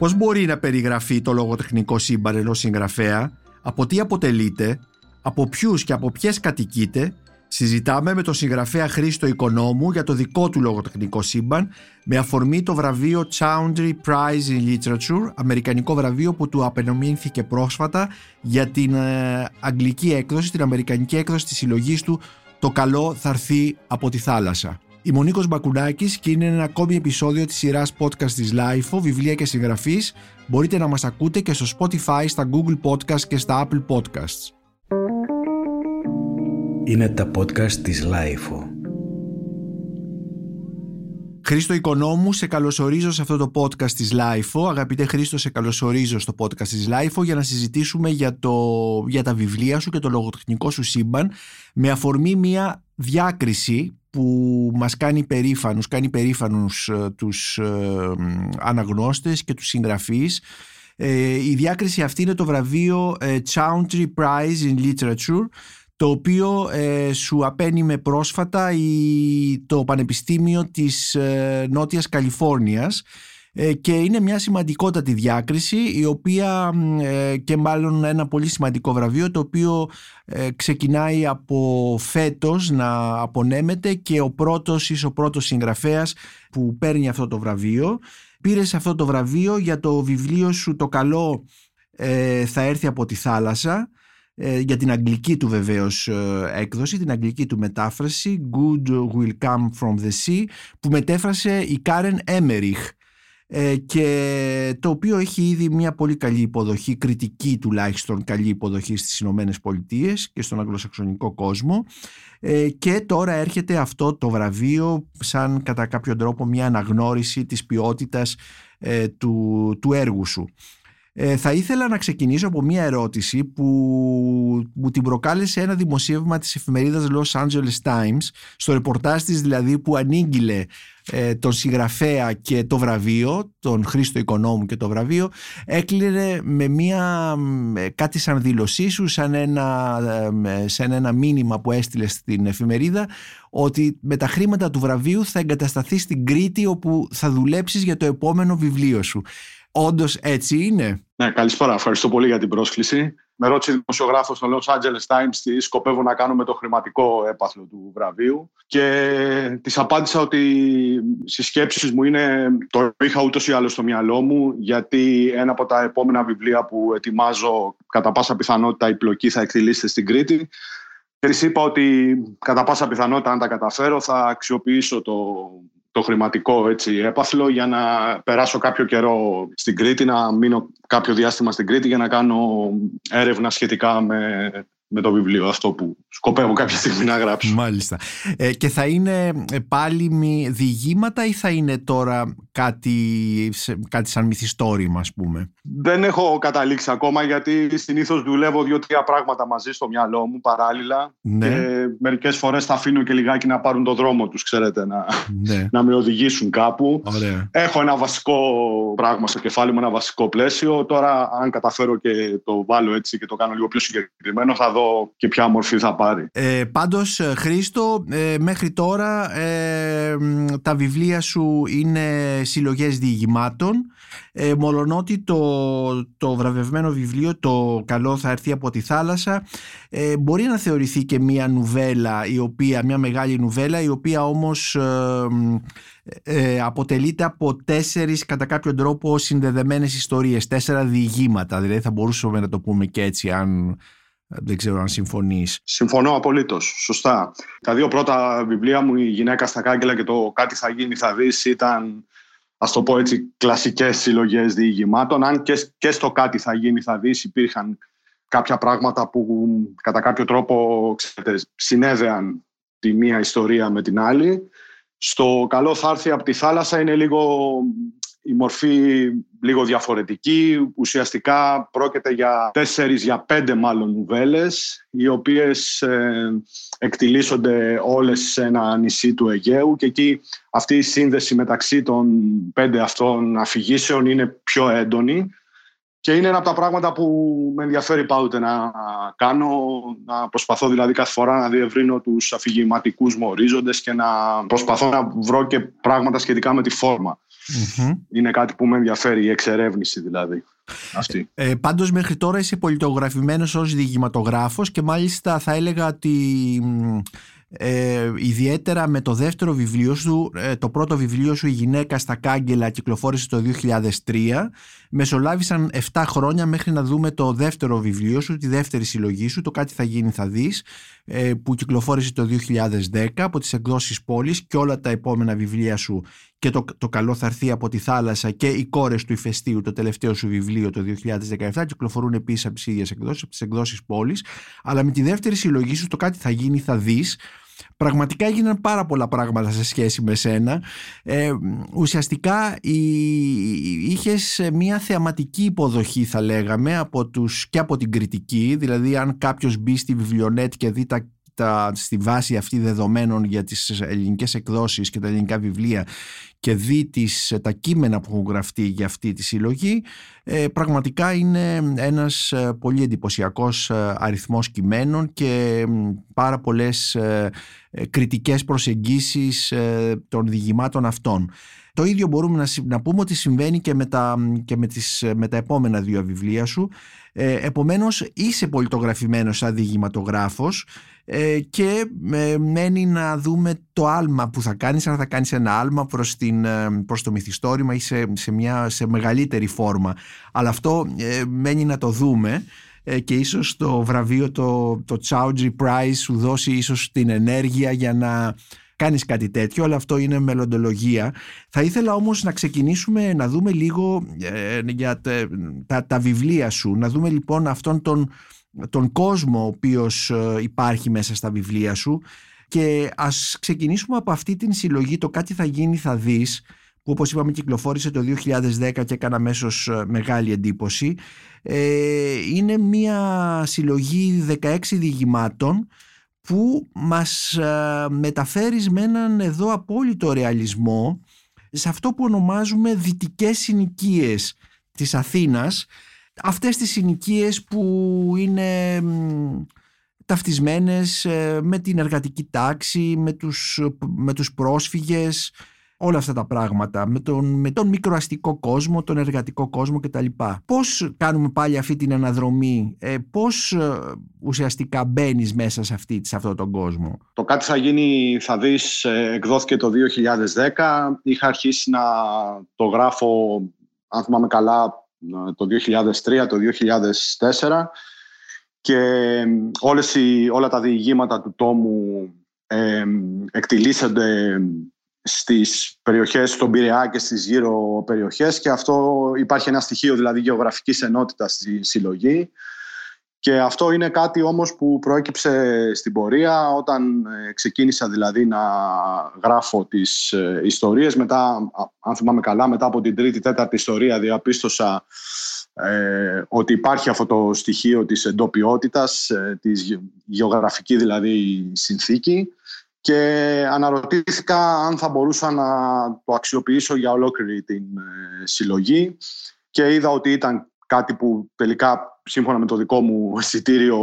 Πώς μπορεί να περιγραφεί το λογοτεχνικό σύμπαν ενός συγγραφέα, από τι αποτελείται, από ποιους και από ποιες κατοικείται, συζητάμε με τον συγγραφέα Χρήστο Οικονόμου για το δικό του λογοτεχνικό σύμπαν με αφορμή το βραβείο Chowdhury Prize in Literature, αμερικανικό βραβείο που του απενομήνθηκε πρόσφατα για την ε, αγγλική έκδοση, την αμερικανική έκδοση της συλλογής του «Το καλό θα έρθει από τη θάλασσα». Είμαι ο Νίκος Μπακουνάκης και είναι ένα ακόμη επεισόδιο της σειράς podcast της LIFO, βιβλία και συγγραφής. Μπορείτε να μας ακούτε και στο Spotify, στα Google Podcasts και στα Apple Podcasts. Είναι τα podcast της LIFO. Χρήστο Οικονόμου, σε καλωσορίζω σε αυτό το podcast της LIFO. Αγαπητέ Χρήστο, σε καλωσορίζω στο podcast της LIFO για να συζητήσουμε για, το, για τα βιβλία σου και το λογοτεχνικό σου σύμπαν με αφορμή μια διάκριση που μας κάνει περήφανους, κάνει περήφανους ε, τους ε, αναγνώστες και τους συγγραφείς. Ε, η διάκριση αυτή είναι το βραβείο Chowdhury Prize in Literature το οποίο σου απένιμε πρόσφατα η, το Πανεπιστήμιο της Νότιας Καλιφόρνιας ε, και είναι μια σημαντικότατη διάκριση η οποία ε, και μάλλον ένα πολύ σημαντικό βραβείο το οποίο ε, ξεκινάει από φέτος να απονέμεται και ο πρώτος ή ο πρώτος συγγραφέας που παίρνει αυτό το βραβείο. Πήρε σε αυτό το βραβείο για το βιβλίο σου «Το καλό θα έρθει από τη θάλασσα» για την αγγλική του βεβαίως έκδοση, την αγγλική του μετάφραση «Good will come from the sea» που μετέφρασε η Κάρεν Έμεριχ ε, και το οποίο έχει ήδη μια πολύ καλή υποδοχή, κριτική τουλάχιστον καλή υποδοχή στις Ηνωμένες Πολιτείες και στον αγγλοσαξονικό κόσμο ε, και τώρα έρχεται αυτό το βραβείο σαν κατά κάποιο τρόπο μια αναγνώριση της ποιότητας ε, του, του έργου σου. Ε, θα ήθελα να ξεκινήσω από μια ερώτηση που μου την προκάλεσε ένα δημοσίευμα της εφημερίδας Los Angeles Times στο ρεπορτάζ της δηλαδή που ανήγγειλε ε, τον συγγραφέα και το βραβείο, τον Χρήστο Οικονόμου και το βραβείο έκλεινε με μια, κάτι σαν δήλωσή σου, σαν ένα, ε, σαν ένα μήνυμα που έστειλες στην εφημερίδα ότι με τα χρήματα του βραβείου θα εγκατασταθείς στην Κρήτη όπου θα δουλέψεις για το επόμενο βιβλίο σου. Όντως έτσι είναι. Ναι, καλησπέρα. Ευχαριστώ πολύ για την πρόσκληση. Με ρώτησε δημοσιογράφος στο Los Angeles Times τι σκοπεύω να κάνω με το χρηματικό έπαθλο του βραβείου. Και της απάντησα ότι στις σκέψεις μου είναι. Το είχα ούτως ή άλλως στο μυαλό μου, γιατί ένα από τα επόμενα βιβλία που ετοιμάζω, κατά πάσα πιθανότητα η πλοκή θα εκτελήσεται στην Κρήτη. Και της είπα ότι κατά πάσα πιθανότητα, αν τα καταφέρω, θα αξιοποιήσω το το χρηματικό έτσι, έπαθλο για να περάσω κάποιο καιρό στην Κρήτη, να μείνω κάποιο διάστημα στην Κρήτη για να κάνω έρευνα σχετικά με με το βιβλίο αυτό που σκοπεύω κάποια στιγμή να γράψω. Μάλιστα. Ε, και θα είναι ε, πάλι διηγήματα ή θα είναι τώρα κάτι, κάτι σαν μυθιστόρημα ας πούμε; Δεν έχω καταλήξει ακόμα γιατί συνήθως δουλεύω δύο-τρία πράγματα μαζί στο μυαλό μου παράλληλα ναι. και μερικές φορές θα αφήνω και λιγάκι να πάρουν το δρόμο τους, ξέρετε, να, ναι. να με οδηγήσουν κάπου. Ωραία. Έχω ένα βασικό πράγμα στο κεφάλι μου, ένα βασικό πλαίσιο. Τώρα αν καταφέρω και το βάλω έτσι και το κάνω λίγο πιο συγκεκριμένο θα δω και ποια μορφή θα πάρει. Ε, πάντως ε, Χρήστο ε, μέχρι τώρα ε, τα βιβλία σου είναι συλλογές διηγημάτων ε, μολονότι το, το βραβευμένο βιβλίο το καλό θα έρθει από τη θάλασσα ε, μπορεί να θεωρηθεί και μια νουβέλα η οποία, μια μεγάλη νουβέλα η οποία όμως ε, αποτελείται από τέσσερις κατά κάποιο τρόπο συνδεδεμένες ιστορίες, τέσσερα διηγήματα δηλαδή θα μπορούσαμε να το πούμε και έτσι αν δεν ξέρω αν συμφωνείς. Συμφωνώ απολύτως. Σωστά. Τα δύο πρώτα βιβλία μου, Η γυναίκα στα κάγκελα και το Κάτι θα γίνει, θα δεις, ήταν ας το πω έτσι, κλασικές συλλογές διηγημάτων. Αν και, και στο Κάτι θα γίνει, θα δεις, υπήρχαν κάποια πράγματα που κατά κάποιο τρόπο ξέρετε, συνέδεαν τη μία ιστορία με την άλλη. Στο Καλό θα έρθει από τη θάλασσα είναι λίγο η μορφή λίγο διαφορετική. Ουσιαστικά πρόκειται για τέσσερις, για πέντε μάλλον νουβέλες, οι οποίες ε, εκτιλήσονται όλες σε ένα νησί του Αιγαίου και εκεί αυτή η σύνδεση μεταξύ των πέντε αυτών αφηγήσεων είναι πιο έντονη Και είναι ένα από τα πράγματα που με ενδιαφέρει πάντοτε να κάνω, να προσπαθώ δηλαδή κάθε φορά να διευρύνω τους αφηγηματικούς μου ορίζοντες και να προσπαθώ να βρω και πράγματα σχετικά με τη φορμα Είναι κάτι που με ενδιαφέρει, η εξερεύνηση δηλαδή. Αυτή. Ε, πάντως μέχρι τώρα είσαι πολιτογραφημένος ως διηγηματογράφος και μάλιστα θα έλεγα ότι ε, ιδιαίτερα με το δεύτερο βιβλίο σου, ε, το πρώτο βιβλίο σου «Η γυναίκα στα κάγκελα» κυκλοφόρησε το 2003. Μεσολάβησαν 7 χρόνια μέχρι να δούμε το δεύτερο βιβλίο σου, τη δεύτερη συλλογή σου, το «Κάτι θα γίνει θα δεις», ε, που κυκλοφόρησε το 2010 από τις εκδόσεις πόλης και όλα τα επόμενα βιβλία σου και το, το καλό θα έρθει από τη θάλασσα και οι κόρες του ηφαιστείου, το τελευταίο σου βιβλίο το 2017 κυκλοφορούν επίσης από τις ίδιες εκδόσεις, από τις εκδόσεις πόλης αλλά με τη δεύτερη συλλογή σου το κάτι θα γίνει θα δεις Πραγματικά έγιναν πάρα πολλά πράγματα σε σχέση με σένα. Ε, ουσιαστικά η, είχες μια θεαματική υποδοχή θα λέγαμε από τους, και από την κριτική. Δηλαδή αν κάποιος μπει στη βιβλιονέτ και δει τα τα, στη βάση αυτή δεδομένων για τις ελληνικές εκδόσεις και τα ελληνικά βιβλία και δει τις, τα κείμενα που έχουν γραφτεί για αυτή τη συλλογή ε, πραγματικά είναι ένας ε, πολύ εντυπωσιακός ε, αριθμός κειμένων και πάρα πολλές ε, κριτικές προσεγγίσεις των διηγημάτων αυτών. Το ίδιο μπορούμε να, να πούμε ότι συμβαίνει και με τα, και με τις, με τα επόμενα δύο βιβλία σου. Ε, επομένως είσαι πολιτογραφημένος σαν διηγηματογράφος ε, και ε, μένει να δούμε το άλμα που θα κάνεις, αν θα κάνεις ένα άλμα προς, την, ε, προς το μυθιστόρημα ή σε, σε, μια, σε μεγαλύτερη φόρμα. Αλλά αυτό μένει να το δούμε και ίσως το βραβείο, το, το Chowdhury Prize σου δώσει ίσως την ενέργεια για να κάνεις κάτι τέτοιο, αλλά αυτό είναι μελλοντολογία. Θα ήθελα όμως να ξεκινήσουμε να δούμε λίγο για τα, τα, βιβλία σου, να δούμε λοιπόν αυτόν τον τον κόσμο ο οποίος ε, υπάρχει μέσα στα βιβλία σου. Και ας ξεκινήσουμε από αυτή την συλλογή το κάτι θα γίνει θα δεις που όπως είπαμε κυκλοφόρησε το 2010 και έκανε αμέσως ε, μεγάλη εντύπωση. Ε, είναι μια συλλογή 16 διηγημάτων που μας μεταφέρεις με έναν εδώ απόλυτο ρεαλισμό σε αυτό που ονομάζουμε δυτικές συνοικίες της Αθήνας αυτές τις συνοικίες που είναι ταυτισμένες ε, με την εργατική τάξη, με τους, με τους πρόσφυγες, όλα αυτά τα πράγματα, με τον, με τον μικροαστικό κόσμο, τον εργατικό κόσμο κτλ. Πώς κάνουμε πάλι αυτή την αναδρομή, ε, πώς ε, ουσιαστικά μπαίνεις μέσα σε, αυτή, σε αυτόν τον κόσμο; Το κάτι θα γίνει, θα δεις, ε, εκδόθηκε το 2010. Είχα αρχίσει να το γράφω, αν θυμάμαι καλά, το 2003, το 2004 και όλες οι, όλα τα διηγήματα του τόμου ε, εκτιλήσονται στις περιοχές των Πειραιά και στις γύρω περιοχές. Και αυτό υπάρχει ένα στοιχείο δηλαδή γεωγραφικής ενότητας στη συλλογή και αυτό είναι κάτι όμως που προέκυψε στην πορεία όταν ε, ξεκίνησα δηλαδή να γράφω τις ε, ιστορίες. Μετά, αν θυμάμαι καλά, μετά από την τρίτη, τέταρτη ιστορία διαπίστωσα ε, ότι υπάρχει αυτό το στοιχείο της εντοπιότητας, ε, της γεωγραφική δηλαδή συνθήκη και αναρωτήθηκα αν θα μπορούσα να το αξιοποιήσω για ολόκληρη την συλλογή και είδα ότι ήταν κάτι που τελικά σύμφωνα με το δικό μου εισιτήριο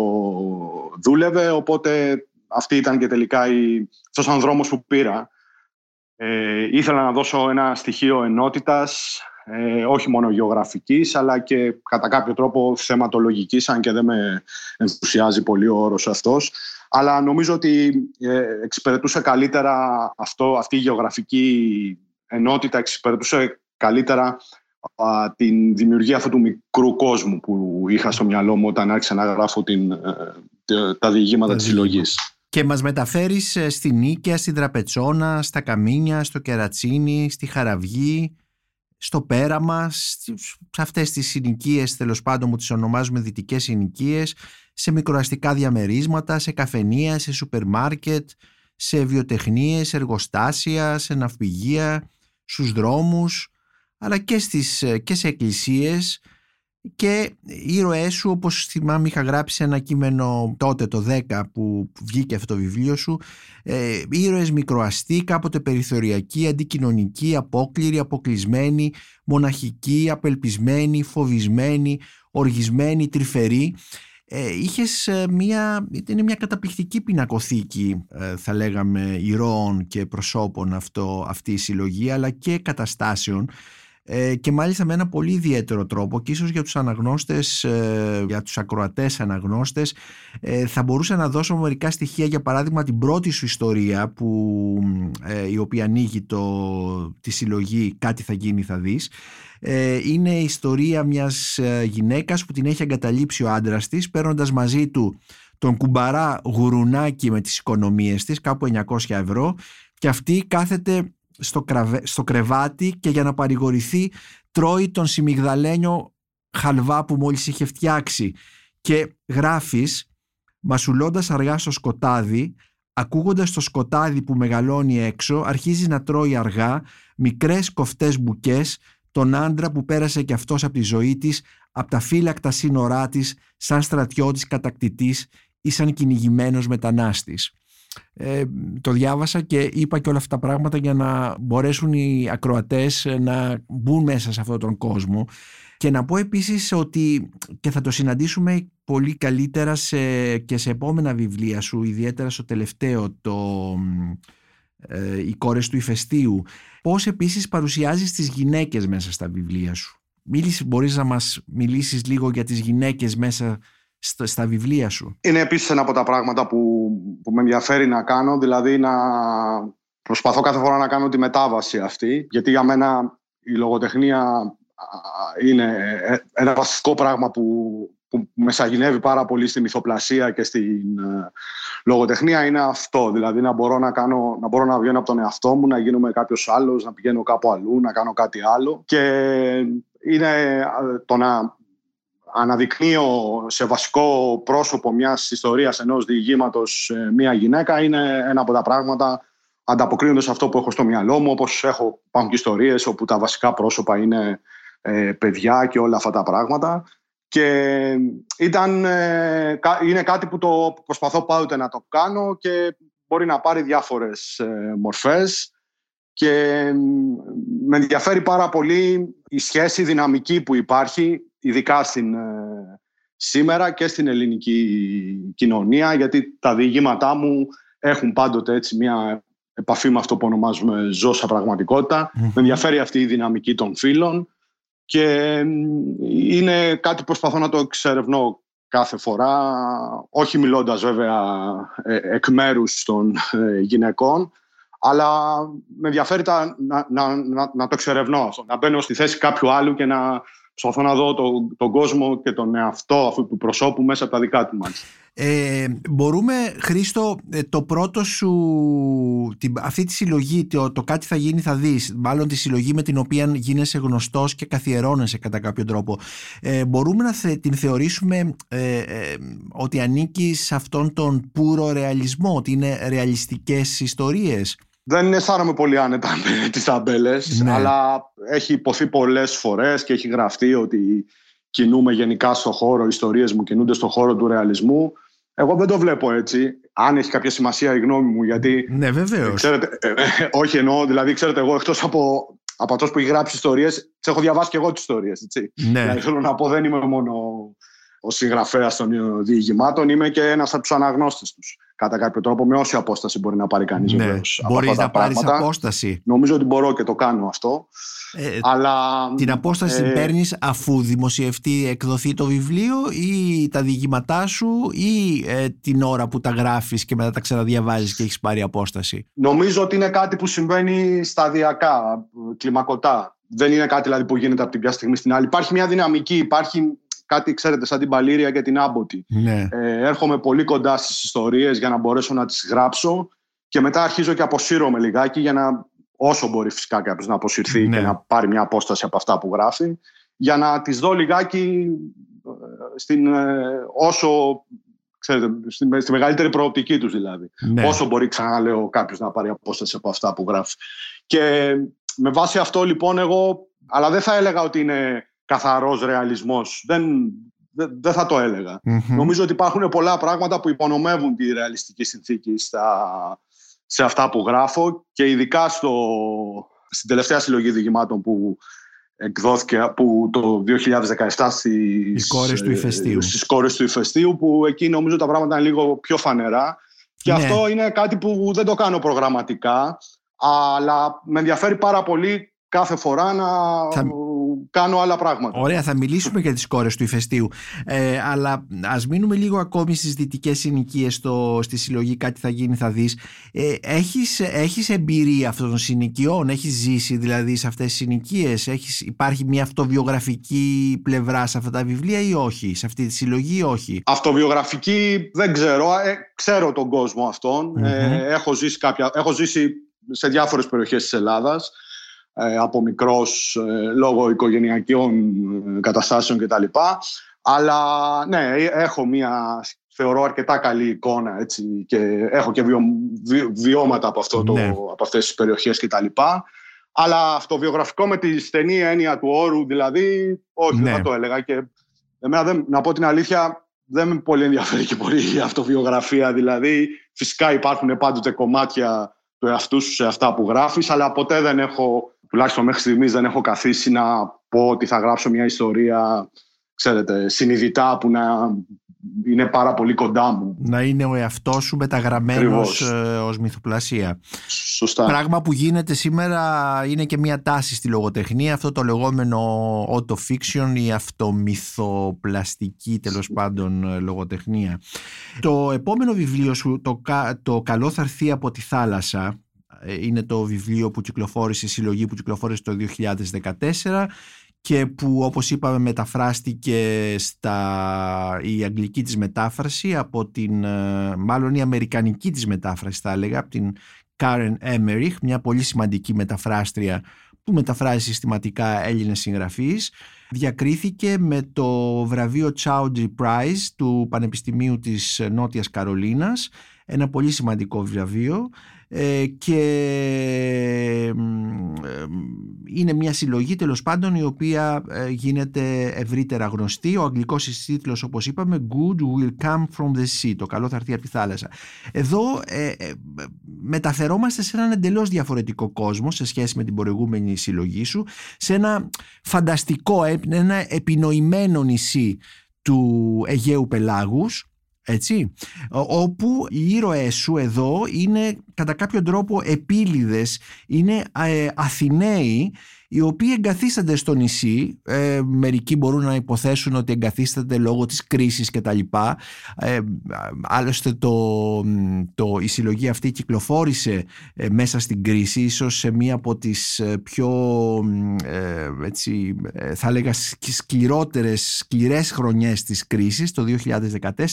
δούλευε, οπότε αυτή ήταν και τελικά η, αυτός ο δρόμος που πήρα. Ε, ήθελα να δώσω ένα στοιχείο ενότητας, ε, όχι μόνο γεωγραφικής, αλλά και κατά κάποιο τρόπο θεματολογικής, αν και δεν με ενθουσιάζει πολύ ο όρος αυτός. Αλλά νομίζω ότι ε, εξυπηρετούσε καλύτερα αυτό, αυτή η γεωγραφική ενότητα, εξυπηρετούσε καλύτερα την δημιουργία αυτού του μικρού κόσμου που είχα στο μυαλό μου όταν άρχισα να γράφω την, ε, τα διηγήματα της συλλογής. Και μας μεταφέρεις ε, στη Νίκαια, στην Τραπετσόνα, στα Καμίνια, στο Κερατσίνι, στη Χαραυγή, στο Πέραμα, σε αυτές τις συνοικίες, τέλος πάντων που τις ονομάζουμε δυτικές συνοικίες, σε μικροαστικά διαμερίσματα, σε καφενεία, σε σούπερ μάρκετ, σε βιοτεχνίες, εργοστάσια, σε ναυπηγεία, στους δρόμους, αλλά και, στις, ε, και σε εκκλησίες και οι ήρωές σου όπως θυμάμαι είχα γράψει ένα κείμενο τότε το 10 που βγήκε αυτό το βιβλίο σου. Ε, ήρωες μικροαστοί, κάποτε περιθωριακοί, αντικοινωνικοί, απόκληροι, αποκλεισμένοι, μοναχικοί, απελπισμένοι, φοβισμένοι, οργισμένοι, τρυφεροί. Ε, είχες ε, μια, είναι μια καταπληκτική πινακοθήκη ε, θα λέγαμε ηρώων και προσώπων αυτό, αυτή η συλλογή αλλά και καταστάσεων ε, και μάλιστα με ένα πολύ ιδιαίτερο τρόπο και ίσως για τους αναγνώστες, ε, για τους ακροατές αναγνώστες ε, θα μπορούσα να δώσω μερικά στοιχεία για παράδειγμα την πρώτη σου ιστορία που, η οποία ανοίγει το, τη συλλογή «Κάτι θα γίνει θα δεις» είναι η ιστορία μιας γυναίκας που την έχει εγκαταλείψει ο άντρας της παίρνοντας μαζί του τον κουμπαρά γουρουνάκι με τις οικονομίες της κάπου 900 ευρώ και αυτή κάθεται στο, στο κρεβάτι και για να παρηγορηθεί τρώει τον σιμιγδαλένιο χαλβά που μόλις είχε φτιάξει. Και γράφεις μασουλώντας αργά στο σκοτάδι ακούγοντας το σκοτάδι που μεγαλώνει έξω αρχίζει να τρώει αργά μικρές κοφτές μπουκές τον άντρα που πέρασε και αυτός από τη ζωή της από τα φύλακτα σύνορά της σαν στρατιώτης κατακτητής ή σαν κυνηγημένος μετανάστης ε, το διάβασα και είπα και όλα αυτά τα πράγματα για να μπορέσουν οι ακροατές να μπουν μέσα σε αυτόν τον κόσμο και να πω επίσης ότι και θα το συναντήσουμε πολύ καλύτερα σε, και σε επόμενα βιβλία σου ιδιαίτερα στο τελευταίο το ε, «Οι κόρες του ηφαιστείου» πώς επίσης παρουσιάζεις τις γυναίκες μέσα στα βιβλία σου. Μίλησες, μπορείς να μας μιλήσεις λίγο για τις γυναίκες μέσα στα βιβλία σου. Είναι επίσης ένα από τα πράγματα που, που με ενδιαφέρει να κάνω, δηλαδή να προσπαθώ κάθε φορά να κάνω τη μετάβαση αυτή, γιατί για μένα η λογοτεχνία είναι ε, ένα βασικό πράγμα που, που μεσαγυνεύει πάρα πολύ στη μυθοπλασία και στην ε, λογοτεχνία είναι αυτό. Δηλαδή να μπορώ να, κάνω, να μπορώ να βγαίνω από τον εαυτό μου, να γίνομαι κάποιος άλλος, να πηγαίνω κάπου αλλού, να κάνω κάτι άλλο. Και είναι ε, το να αναδεικνύω σε βασικό πρόσωπο μιας ιστορίας ενός διηγήματος ε, μια γυναίκα είναι ένα από τα πράγματα ανταποκρίνονται σε αυτό που έχω στο μυαλό μου όπως έχω πάνω και ιστορίες όπου τα βασικά πρόσωπα είναι ε, παιδιά και όλα αυτά τα πράγματα. Και ήταν, ε, είναι κάτι που το προσπαθώ πάντοτε να το κάνω και μπορεί να πάρει διάφορες μορφές. Και με ενδιαφέρει πάρα πολύ η σχέση δυναμική που υπάρχει ειδικά στην, ε, σήμερα και στην ελληνική κοινωνία γιατί τα διηγήματά μου έχουν πάντοτε έτσι μια επαφή με αυτό που ονομάζουμε ζώσα πραγματικότητα. Με ενδιαφέρει αυτή η δυναμική των φίλων και είναι κάτι που προσπαθώ να το εξερευνώ κάθε φορά, όχι μιλώντας βέβαια ε, εκ μέρους των ε, γυναικών, αλλά με ενδιαφέρει τα, να, να, να, να το εξερευνώ αυτό, να μπαίνω στη θέση κάποιου άλλου και να προσπαθώ να δω τον, τον κόσμο και τον εαυτό αυτού του προσώπου μέσα από τα δικά του μάτια. Ε, μπορούμε, Χρήστο, ε, το πρώτο σου, την, αυτή τη συλλογή, το, το κάτι θα γίνει θα δεις, μάλλον τη συλλογή με την οποία γίνεσαι γνωστός και καθιερώνεσαι κατά κάποιο τρόπο, ε, μπορούμε να την θεωρήσουμε ε, ε, ότι ανήκει σε αυτόν τον πουρο ρεαλισμό, ότι είναι ρεαλιστικές ιστορίες; Δεν αισθάνομαι πολύ άνετα με τις ταμπέλες, ναι. αλλά έχει υποθεί πολλές φορές και έχει γραφτεί ότι κινούμε γενικά στο χώρο, οι ιστορίες μου κινούνται στο χώρο του ρεαλισμού. Εγώ δεν το βλέπω έτσι. Αν έχει κάποια σημασία η γνώμη μου, γιατί. Ναι, βεβαίως. Ε, ε, όχι εννοώ, δηλαδή, ξέρετε, εγώ εκτός από, από αυτός που έχει γράψει ιστορίες, τις έχω διαβάσει και εγώ τις ιστορίες. Ναι. Δηλαδή, θέλω να πω, δεν είμαι μόνο ο συγγραφέας των διηγημάτων, είμαι και ένας από τους αναγνώστες τους. Κατά κάποιο τρόπο, με όση απόσταση μπορεί να πάρει κανείς. Ναι. Μπορεί να πάρει απόσταση. Νομίζω ότι μπορώ και το κάνω αυτό. Ε, αλλά, την απόσταση ε, παίρνεις αφού δημοσιευτεί, εκδοθεί το βιβλίο ή τα διηγήματά σου ή ε, την ώρα που τα γράφεις και μετά τα ξαναδιαβάζεις και έχεις πάρει απόσταση; Νομίζω ότι είναι κάτι που συμβαίνει σταδιακά, κλιμακωτά. Δεν είναι κάτι δηλαδή, που γίνεται από την μια στιγμή στην άλλη. Υπάρχει μια δυναμική, υπάρχει κάτι, ξέρετε, σαν την Παλήρια και την Άμποτη. Ναι. Ε, έρχομαι πολύ κοντά στις ιστορίες για να μπορέσω να τις γράψω και μετά αρχίζω και αποσύρωμαι λιγάκι για να, όσο μπορεί φυσικά κάποιος να αποσυρθεί ναι. και να πάρει μια απόσταση από αυτά που γράφει, για να τις δω λιγάκι ε, στην, ε, όσο ξέρετε, στη, στη μεγαλύτερη προοπτική τους δηλαδή. Ναι. Όσο μπορεί ξαναλέω κάποιος να πάρει απόσταση από αυτά που γράφει. Και με βάση αυτό λοιπόν εγώ, αλλά δεν θα έλεγα ότι είναι καθαρός ρεαλισμός. Δεν, δεν, θα το ελεγα Νομίζω ότι υπάρχουν πολλά πράγματα που υπονομεύουν τη ρεαλιστική συνθήκη στα, σε αυτά που γράφω και ειδικά στο, στην τελευταία συλλογή διηγημάτων που εκδόθηκε που το 2017 στις κόρες του ηφαιστείου. στις κόρες του ηφαιστείου που εκεί νομίζω τα πράγματα είναι λίγο πιο φανερά και ναι. αυτό είναι κάτι που δεν το κάνω προγραμματικά αλλά με ενδιαφέρει πάρα πολύ κάθε φορά να κάνω άλλα πράγματα. Ωραία, θα μιλήσουμε για τις κόρες του ηφαιστείου. Ε, αλλά ας μείνουμε λίγο ακόμη στις δυτικές συνοικίες στη συλλογή «Κάτι θα γίνει, θα δεις». Ε, έχεις, έχεις εμπειρία αυτών των συνοικιών, έχεις ζήσει δηλαδή σε αυτές τις συνοικίες, έχεις, υπάρχει μια αυτοβιογραφική πλευρά σε αυτά τα βιβλία ή όχι, σε αυτή τη συλλογή ή όχι; Αυτοβιογραφική δεν ξέρω, ε, ξέρω τον κόσμο ε, έχω, ζήσει κάποια, έχω ζήσει σε διάφορες περιοχές της Ελλάδας. Ε, από μικρός ε, λόγω οικογενειακών ε, καταστάσεων κτλ. Αλλά ναι, έχω μια θεωρώ αρκετά καλή εικόνα έτσι, και έχω και βιώματα από, αυτό το, ναι. από αυτές τις περιοχές κτλ. Αλλά αυτό βιογραφικό με τη στενή έννοια του όρου, δηλαδή, όχι, ναι. δεν θα το έλεγα. Και εμένα, δεν, να πω την αλήθεια, δεν με πολύ ενδιαφέρει και πολύ η αυτοβιογραφία. Δηλαδή, φυσικά υπάρχουν πάντοτε κομμάτια του εαυτού σου σε αυτά που γράφεις, αλλά ποτέ δεν έχω τουλάχιστον μέχρι στιγμής δεν έχω καθίσει να πω ότι θα γράψω μια ιστορία ξέρετε, συνειδητά που να είναι πάρα πολύ κοντά μου. Να είναι ο εαυτός σου μεταγραμμένος ε, ως μυθοπλασία. Σωστά. Πράγμα που γίνεται σήμερα είναι και μια τάση στη λογοτεχνία, αυτό το λεγόμενο auto-fiction ή αυτομυθοπλαστική τέλος πάντων ε, λογοτεχνία. Το επόμενο βιβλίο σου, το, το «Καλό θα έρθει από τη θάλασσα», ε, είναι το βιβλίο που κυκλοφόρησε, η συλλογή που κυκλοφόρησε το 2014 και που όπως είπαμε μεταφράστηκε στα, η αγγλική της μετάφραση από την, ε, μάλλον η αμερικανική της μετάφραση θα έλεγα, από την Karen Emmerich, μια πολύ σημαντική μεταφράστρια που μεταφράζει συστηματικά Έλληνες συγγραφείς. Διακρίθηκε με το βραβείο Chowdhury Prize του Πανεπιστημίου της Νότιας Καρολίνας, ένα πολύ σημαντικό βραβείο ε, και είναι μια συλλογή τέλος πάντων η οποία ε, γίνεται ευρύτερα γνωστή. Ο αγγλικός τίτλος όπως είπαμε Good will come from the sea, το καλό θα έρθει από τη θάλασσα. Εδώ ε, μεταφερόμαστε σε έναν εντελώς διαφορετικό κόσμο σε σχέση με την προηγούμενη συλλογή σου, σε ένα φανταστικό, ένα επινοημένο νησί του Αιγαίου Πελάγους έτσι, όπου οι ήρωές σου εδώ είναι κατά κάποιο τρόπο επίλυδες, είναι ε, Αθηναίοι οι οποίοι εγκαθίστανται στο νησί, ε, μερικοί μπορούν να υποθέσουν ότι εγκαθίστανται λόγω της κρίσης και τα λοιπά. Ε, άλλωστε το, το, η συλλογή αυτή κυκλοφόρησε ε, μέσα στην κρίση, ίσως σε μία από τις ε, πιο έτσι, θα έλεγα σκληρότερες, σκληρές χρονιές της κρίσης, το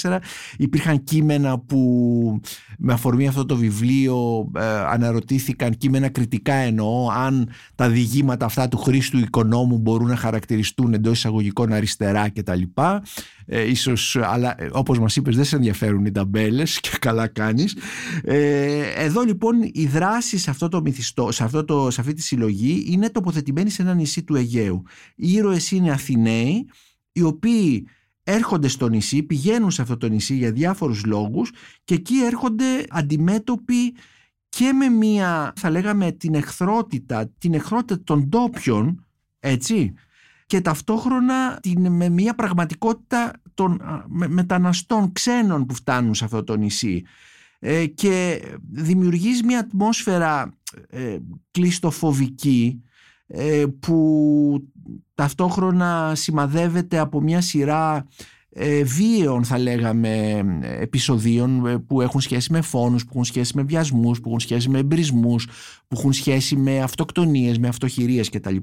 2014. Υπήρχαν κείμενα που με αφορμή αυτό το βιβλίο αναρωτήθηκαν, κείμενα κριτικά εννοώ, αν τα διηγήματα αυτά του Χρήστου Οικονόμου μπορούν να χαρακτηριστούν εντός εισαγωγικών αριστερά κτλ. Ε, ίσως, αλλά ε, όπως μας είπες δεν σε ενδιαφέρουν οι ταμπέλες και καλά κάνεις. Ε, εδώ λοιπόν η δράση σε αυτό το μυθιστό, σε, αυτό το, σε αυτή τη συλλογή είναι τοποθετημένη σε ένα νησί του Αιγαίου. Οι ήρωες είναι Αθηναίοι οι οποίοι έρχονται στο νησί, πηγαίνουν σε αυτό το νησί για διάφορους λόγους και εκεί έρχονται αντιμέτωποι και με μία θα λέγαμε την εχθρότητα, την εχθρότητα των ντόπιων, έτσι, και ταυτόχρονα την, με μία πραγματικότητα των μεταναστών ξένων που φτάνουν σε αυτό το νησί. Ε, και δημιουργείς μία ατμόσφαιρα ε, κλειστοφοβική ε, που ταυτόχρονα σημαδεύεται από μια σειρά ε, βίαιων θα λέγαμε επεισοδίων ε, που έχουν σχέση με φόνους, που έχουν σχέση με βιασμούς, που έχουν σχέση με εμπρισμούς, που έχουν σχέση με αυτοκτονίες, με αυτοχειρίες κτλ.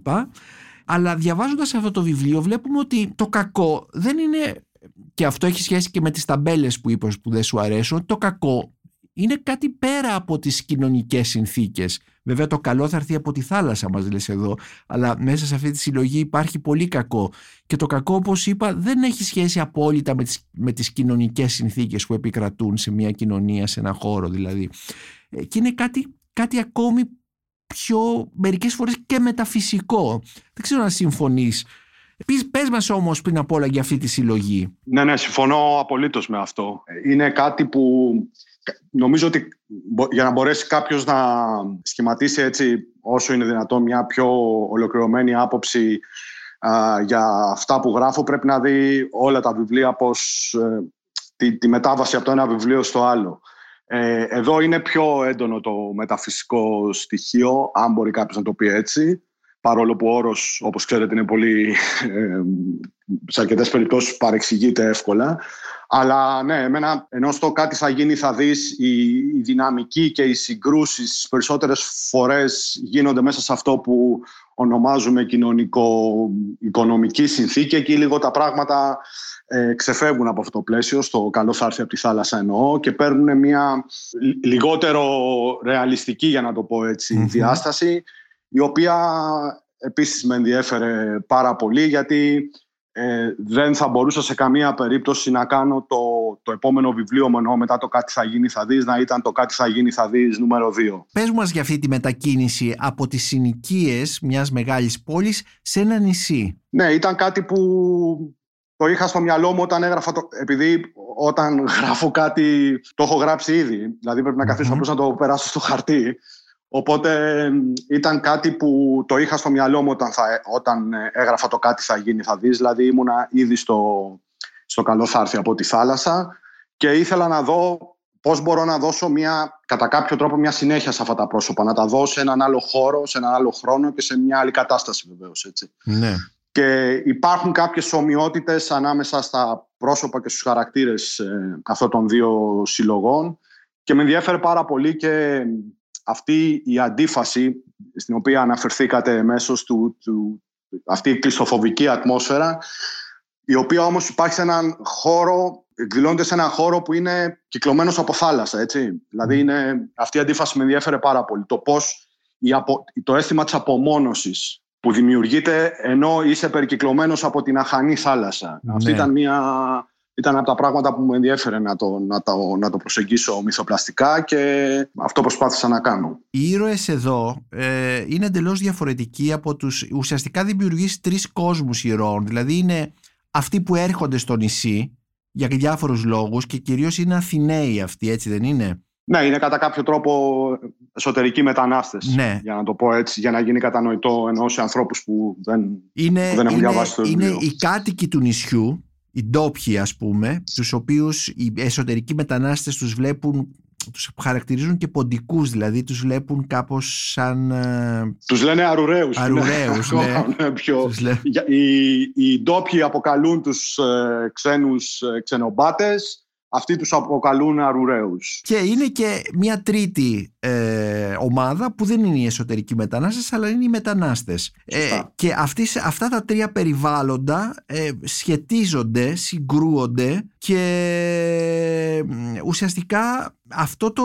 Αλλά διαβάζοντας αυτό το βιβλίο βλέπουμε ότι το κακό δεν είναι και αυτό έχει σχέση και με τις ταμπέλες που είπες που δεν σου αρέσουν το κακό είναι κάτι πέρα από τις κοινωνικές συνθήκες. Βέβαια το καλό θα έρθει από τη θάλασσα μας λες εδώ, αλλά μέσα σε αυτή τη συλλογή υπάρχει πολύ κακό. Και το κακό όπως είπα δεν έχει σχέση απόλυτα με τις, με τις κοινωνικές συνθήκες που επικρατούν σε μια κοινωνία, σε ένα χώρο δηλαδή. Ε, και είναι κάτι, κάτι ακόμη πιο μερικές φορές και μεταφυσικό. Δεν ξέρω αν συμφωνείς Επίσης, πες μας όμως πριν απ' όλα για αυτή τη συλλογή. Ναι, ναι, συμφωνώ απολύτως με αυτό. Είναι κάτι που νομίζω ότι για να μπορέσει κάποιος να σχηματίσει έτσι όσο είναι δυνατόν μια πιο ολοκληρωμένη άποψη για αυτά που γράφω πρέπει να δει όλα τα βιβλία πως, ε, τη, τη μετάβαση από το ένα βιβλίο στο άλλο. Ε, εδώ είναι πιο έντονο το μεταφυσικό στοιχείο, αν μπορεί κάποιος να το πει έτσι, παρόλο που ο όρος, όπως ξέρετε, είναι πολύ, ε, σε αρκετές περιπτώσεις παρεξηγείται εύκολα. Αλλά ναι, εμένα, ενώ στο κάτι θα γίνει θα δεις η, η δυναμική και οι συγκρούσεις τις περισσότερες φορές γίνονται μέσα σε αυτό που ονομάζουμε κοινωνικο-οικονομική συνθήκη. Εκεί λίγο τα πράγματα ε, ξεφεύγουν από αυτό το πλαίσιο, στο καλό θα έρθει από τη θάλασσα εννοώ, και παίρνουν μια λιγότερο ρεαλιστική, για να το πω ετσι διάσταση, η οποία επίσης με ενδιέφερε πάρα πολύ, γιατί ε, δεν θα μπορούσα σε καμία περίπτωση να κάνω το, το επόμενο βιβλίο μου μετά το κάτι θα γίνει θα δεις να ήταν το κάτι θα γίνει θα δεις νούμερο 2. Πες μας για αυτή τη μετακίνηση από τις συνοικίες μιας μεγάλης πόλης σε ένα νησί. Ναι, ήταν κάτι που το είχα στο μυαλό μου όταν έγραφα το... Επειδή όταν γράφω κάτι το έχω γράψει ήδη. Δηλαδή πρέπει να καθίσω απλώς να το περάσω στο χαρτί. Οπότε ήταν κάτι που το είχα στο μυαλό μου όταν, θα, όταν ε, έγραφα το κάτι θα γίνει θα δεις. Δηλαδή ήμουνα ήδη στο, στο καλό θα έρθει από τη θάλασσα και ήθελα να δω πώς μπορώ να δώσω μια, κατά κάποιο τρόπο μια συνέχεια σε αυτά τα πρόσωπα. Να τα δω σε έναν άλλο χώρο, σε έναν άλλο χρόνο και σε μια άλλη κατάσταση βεβαίως. Έτσι. Ναι. Και υπάρχουν κάποιες ομοιότητες ανάμεσα στα πρόσωπα και στους χαρακτήρες ε, αυτών των δύο συλλογών και με ενδιαφέρει πάρα πολύ και αυτή η αντίφαση στην οποία αναφερθήκατε μέσως του, του, αυτή η κλειστοφοβική ατμόσφαιρα η οποία όμως υπάρχει σε έναν χώρο εκδηλώνεται σε έναν χώρο που είναι κυκλωμένος από θάλασσα, έτσι. Δηλαδή είναι, αυτή η αντίφαση με ενδιαφέρε πάρα πολύ. Το πώς η απο, το αίσθημα της απομόνωσης που δημιουργείται ενώ είσαι περικυκλωμένος από την αχανή θάλασσα. Ναι. Αυτή ήταν μια ήταν από τα πράγματα που μου ενδιέφερε να το, να το, να το προσεγγίσω μυθοπλαστικά και αυτό προσπάθησα να κάνω. Οι ήρωες εδώ ε, είναι εντελώς διαφορετικοί από τους... Ουσιαστικά δημιουργείς τρεις κόσμους ηρώων. Δηλαδή είναι αυτοί που έρχονται στο νησί για διάφορους λόγους και κυρίως είναι Αθηναίοι αυτοί, έτσι δεν είναι; Ναι, είναι κατά κάποιο τρόπο εσωτερικοί μετανάστες. Ναι. Για να το πω έτσι, για να γίνει κατανοητό ενώ σε ανθρώπους που δεν, είναι, που δεν έχουν είναι, διαβάσει το Είναι οι κάτοικοι του νησιού οι ντόπιοι ας πούμε, τους οποίους οι εσωτερικοί μετανάστες τους βλέπουν τους χαρακτηρίζουν και ποντικούς, δηλαδή τους βλέπουν κάπως σαν... Ε, τους λένε αρουραίους. Αρουραίους, ναι. ναι. Πιο... Οι, οι ντόπιοι αποκαλούν τους ε, ξένους ε, ξενομπάτες αυτοί τους αποκαλούν αρουραίους. Και είναι και μια τρίτη ε, ομάδα που δεν είναι οι εσωτερικοί μετανάστες αλλά είναι οι μετανάστες. Ε, και αυτές, αυτά τα τρία περιβάλλοντα ε, σχετίζονται, συγκρούονται και ουσιαστικά αυτό το,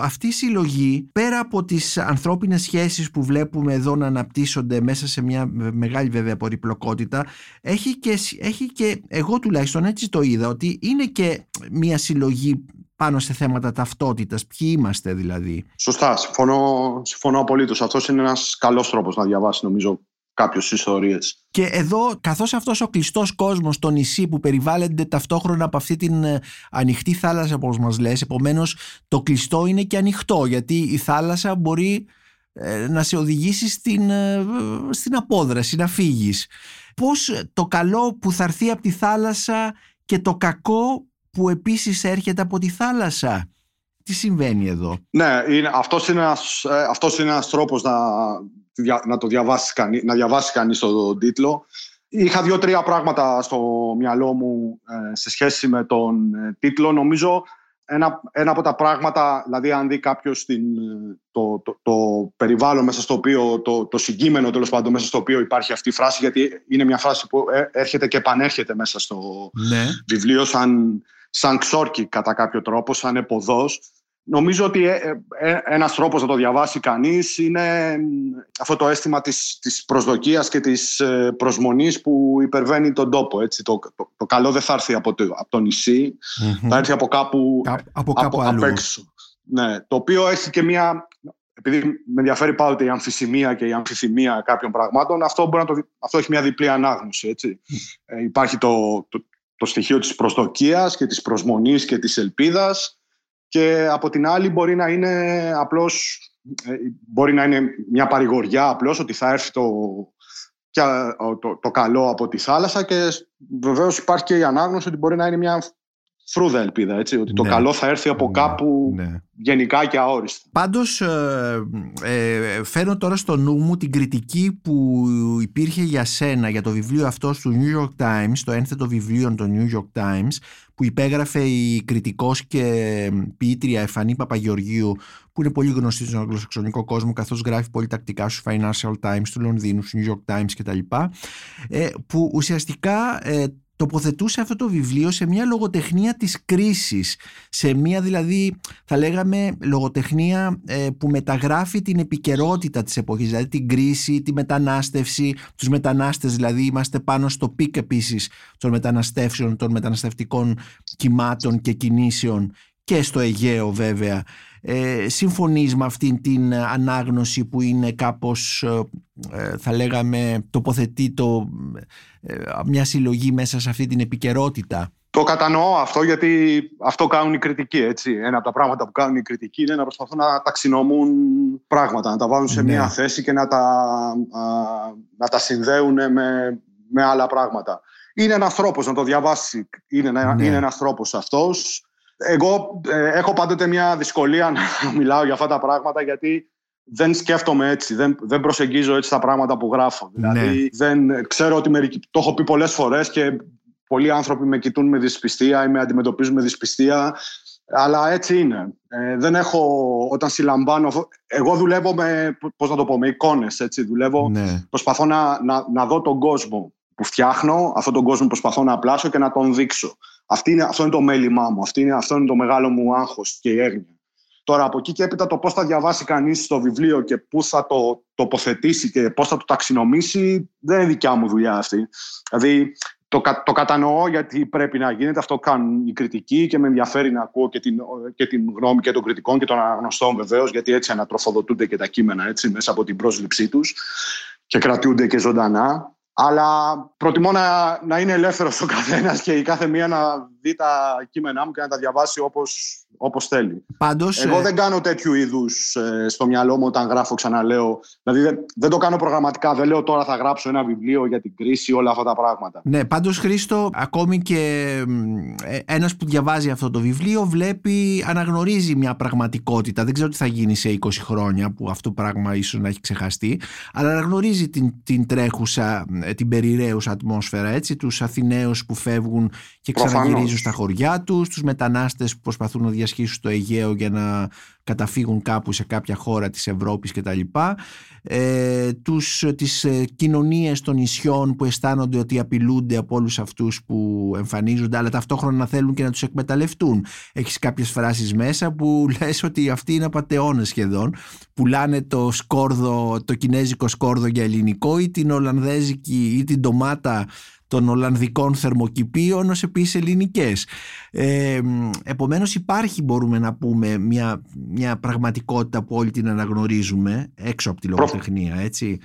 αυτή η συλλογή πέρα από τις ανθρώπινες σχέσεις που βλέπουμε εδώ να αναπτύσσονται μέσα σε μια μεγάλη βέβαια περιπλοκότητα έχει και, έχει και εγώ τουλάχιστον έτσι το είδα ότι είναι και μια συλλογή πάνω σε θέματα ταυτότητας. Ποιοι είμαστε δηλαδή; Σωστά, συμφωνώ, συμφωνώ απολύτως. Αυτός είναι ένας καλός τρόπος να διαβάσει νομίζω κάποιες ιστορίες. Και εδώ, καθώς αυτός ο κλειστός κόσμος στο νησί που περιβάλλεται ταυτόχρονα από αυτή την ε, ανοιχτή θάλασσα, όπως μας λες, επομένως το κλειστό είναι και ανοιχτό, γιατί η θάλασσα μπορεί ε, να σε οδηγήσει στην, ε, στην απόδραση, να φύγεις. Πώς το καλό που θα έρθει από τη θάλασσα και το κακό που επίσης έρχεται από τη θάλασσα; Τι συμβαίνει εδώ; Ναι, είναι, αυτός, είναι ένας, αυτός είναι ένας τρόπος να, να το διαβάσεις κανείς, να διαβάσει κανείς τον τίτλο. Είχα δύο-τρία πράγματα στο μυαλό μου ε, σε σχέση με τον ε, τίτλο. Νομίζω ένα, ένα από τα πράγματα, δηλαδή αν δει κάποιος το, το, το, περιβάλλον μέσα στο οποίο, το, το συγκείμενο τέλος πάντων μέσα στο οποίο υπάρχει αυτή η φράση, γιατί είναι μια φράση που ε, έρχεται και επανέρχεται μέσα στο ναι. βιβλίο σαν, σαν ξόρκι κατά κάποιο τρόπο, σαν εποδός. Νομίζω ότι ε, ε, ένας τρόπος να το διαβάσει κανείς είναι αυτό το αίσθημα της, της προσδοκίας και της ε, προσμονής που υπερβαίνει τον τόπο. Έτσι. Το, το, καλό δεν θα έρθει από το, από το νησι θα έρθει από κάπου, από κάπου από, αλλού. έξω. Ναι, το οποίο έχει και μια... επειδή με ενδιαφέρει πάντοτε η αμφισημία και η αμφιθυμία κάποιων πραγμάτων, αυτό, μπορεί να το, αυτό έχει μια διπλή ανάγνωση. Έτσι. Ε, υπάρχει το, το, το στοιχείο της προσδοκίας και της προσμονής και της ελπίδας. Και από την άλλη μπορεί να είναι απλώς ε, μπορεί να είναι μια παρηγοριά απλώς ότι θα έρθει το, το, το, καλό από τη θάλασσα και βεβαίως υπάρχει και η ανάγνωση ότι μπορεί να είναι μια φρούδα ελπίδα, έτσι, ότι το ναι. καλό θα έρθει από ναι. κάπου ναι. γενικά και αόριστα. Πάντως ε, ε, φέρνω τώρα στο νου μου την κριτική που υπήρχε για σένα για το βιβλίο αυτό του New York Times, το ένθετο βιβλίο του New York Times, που υπέγραφε η κριτικός και ποιήτρια Εφανή Παπαγεωργίου που είναι πολύ γνωστή στον αγγλοσαξονικό κόσμο καθώς γράφει πολύ τακτικά στους Financial Times του Λονδίνου, στους New York Times κτλ. Ε, που ουσιαστικά ε, τοποθετούσε αυτό το βιβλίο σε μια λογοτεχνία της κρίσης, σε μια δηλαδή θα λέγαμε λογοτεχνία ε, που μεταγράφει την επικαιρότητα της εποχής, δηλαδή την κρίση, τη μετανάστευση, τους μετανάστες δηλαδή είμαστε πάνω στο peak επίσης των μεταναστεύσεων, των μεταναστευτικών κυμάτων και κινήσεων και στο Αιγαίο βέβαια ε, συμφωνείς με αυτήν την ανάγνωση που είναι κάπως ε, ε, θα λέγαμε τοποθετεί το, ε, μια συλλογή μέσα σε αυτή την επικαιρότητα; Το κατανοώ αυτό γιατί αυτό κάνουν οι κριτικοί. Έτσι. Ένα από τα πράγματα που κάνουν οι κριτικοί είναι να προσπαθούν να ταξινομούν πράγματα, να τα βάλουν σε ναι. μια θέση και να τα, να τα συνδέουν με, με άλλα πράγματα. Είναι ένας τρόπος να το διαβάσει. Είναι, ναι. είναι ένας τρόπος αυτός. Εγώ ε, έχω πάντοτε μια δυσκολία να μιλάω για αυτά τα πράγματα γιατί δεν σκέφτομαι έτσι, δεν, δεν προσεγγίζω έτσι τα πράγματα που γράφω. Ναι. Δηλαδή δεν, ξέρω ότι μερικοί, το έχω πει πολλές φορές και πολλοί άνθρωποι με κοιτούν με δυσπιστία ή με αντιμετωπίζουν με δυσπιστία αλλά έτσι είναι. Ε, δεν έχω, όταν συλλαμβάνω, εγώ δουλεύω με, πώς να το πω, με εικόνες, έτσι, δουλεύω, ναι. προσπαθώ να, να, να δω τον κόσμο που φτιάχνω, αυτόν τον κόσμο προσπαθώ να απλάσω και να τον δείξω. Αυτή είναι, αυτό είναι το μέλημά μου, αυτή είναι, αυτό είναι το μεγάλο μου άγχος και η έγνοια. Τώρα από εκεί και έπειτα το πώς θα διαβάσει κανείς το βιβλίο και πού θα το τοποθετήσει και πώς θα το ταξινομήσει δεν είναι δικιά μου δουλειά αυτή. Δηλαδή το, το κατανοώ γιατί πρέπει να γίνεται, αυτό κάνουν οι κριτικοί και με ενδιαφέρει να ακούω και την, και την γνώμη και των κριτικών και των αναγνωστών βεβαίως γιατί έτσι ανατροφοδοτούνται και τα κείμενα έτσι, μέσα από την πρόσληψή τους και κρατούνται και ζωντανά. Αλλά προτιμώ να, να είναι ελεύθερος ο καθένας και η κάθε μία να δει τα κείμενά μου και να τα διαβάσει όπως όπως θέλει. Πάντως, Εγώ ε, δεν κάνω τέτοιου είδους ε, στο μυαλό μου όταν γράφω, ξαναλέω. Δηλαδή δεν, δεν το κάνω προγραμματικά. Δεν λέω τώρα θα γράψω ένα βιβλίο για την κρίση, όλα αυτά τα πράγματα. Ναι, πάντως Χρήστο, ακόμη και ε, ένας που διαβάζει αυτό το βιβλίο βλέπει, αναγνωρίζει μια πραγματικότητα. Δεν ξέρω τι θα γίνει σε 20 χρόνια που αυτό το πράγμα ίσως να έχει ξεχαστεί, αλλά αναγνωρίζει την, την τρέχουσα, την περιραίουσα ατμόσφαιρα, έτσι, τους Αθηναίους που φεύγουν και ξαναγυρίζουν στα χωριά τους, τους μετανάστες που προσπαθούν να διασχίσουν το Αιγαίο για να καταφύγουν κάπου σε κάποια χώρα της Ευρώπης κτλ. Ε, τους, τις ε, κοινωνίες των νησιών που αισθάνονται ότι απειλούνται από όλους αυτούς που εμφανίζονται αλλά ταυτόχρονα να θέλουν και να τους εκμεταλλευτούν. Έχεις κάποιες φράσεις μέσα που λες ότι αυτοί είναι απαταιώνες σχεδόν. Πουλάνε το σκόρδο, το κινέζικο σκόρδο για ελληνικό ή την Ολλανδέζικη ή την ντομάτα των Ολλανδικών θερμοκηπίων ως επίσης ελληνικές. Ε, επομένως υπάρχει μπορούμε να πούμε μια, μια πραγματικότητα που όλοι την αναγνωρίζουμε έξω από τη λογοτεχνία έτσι.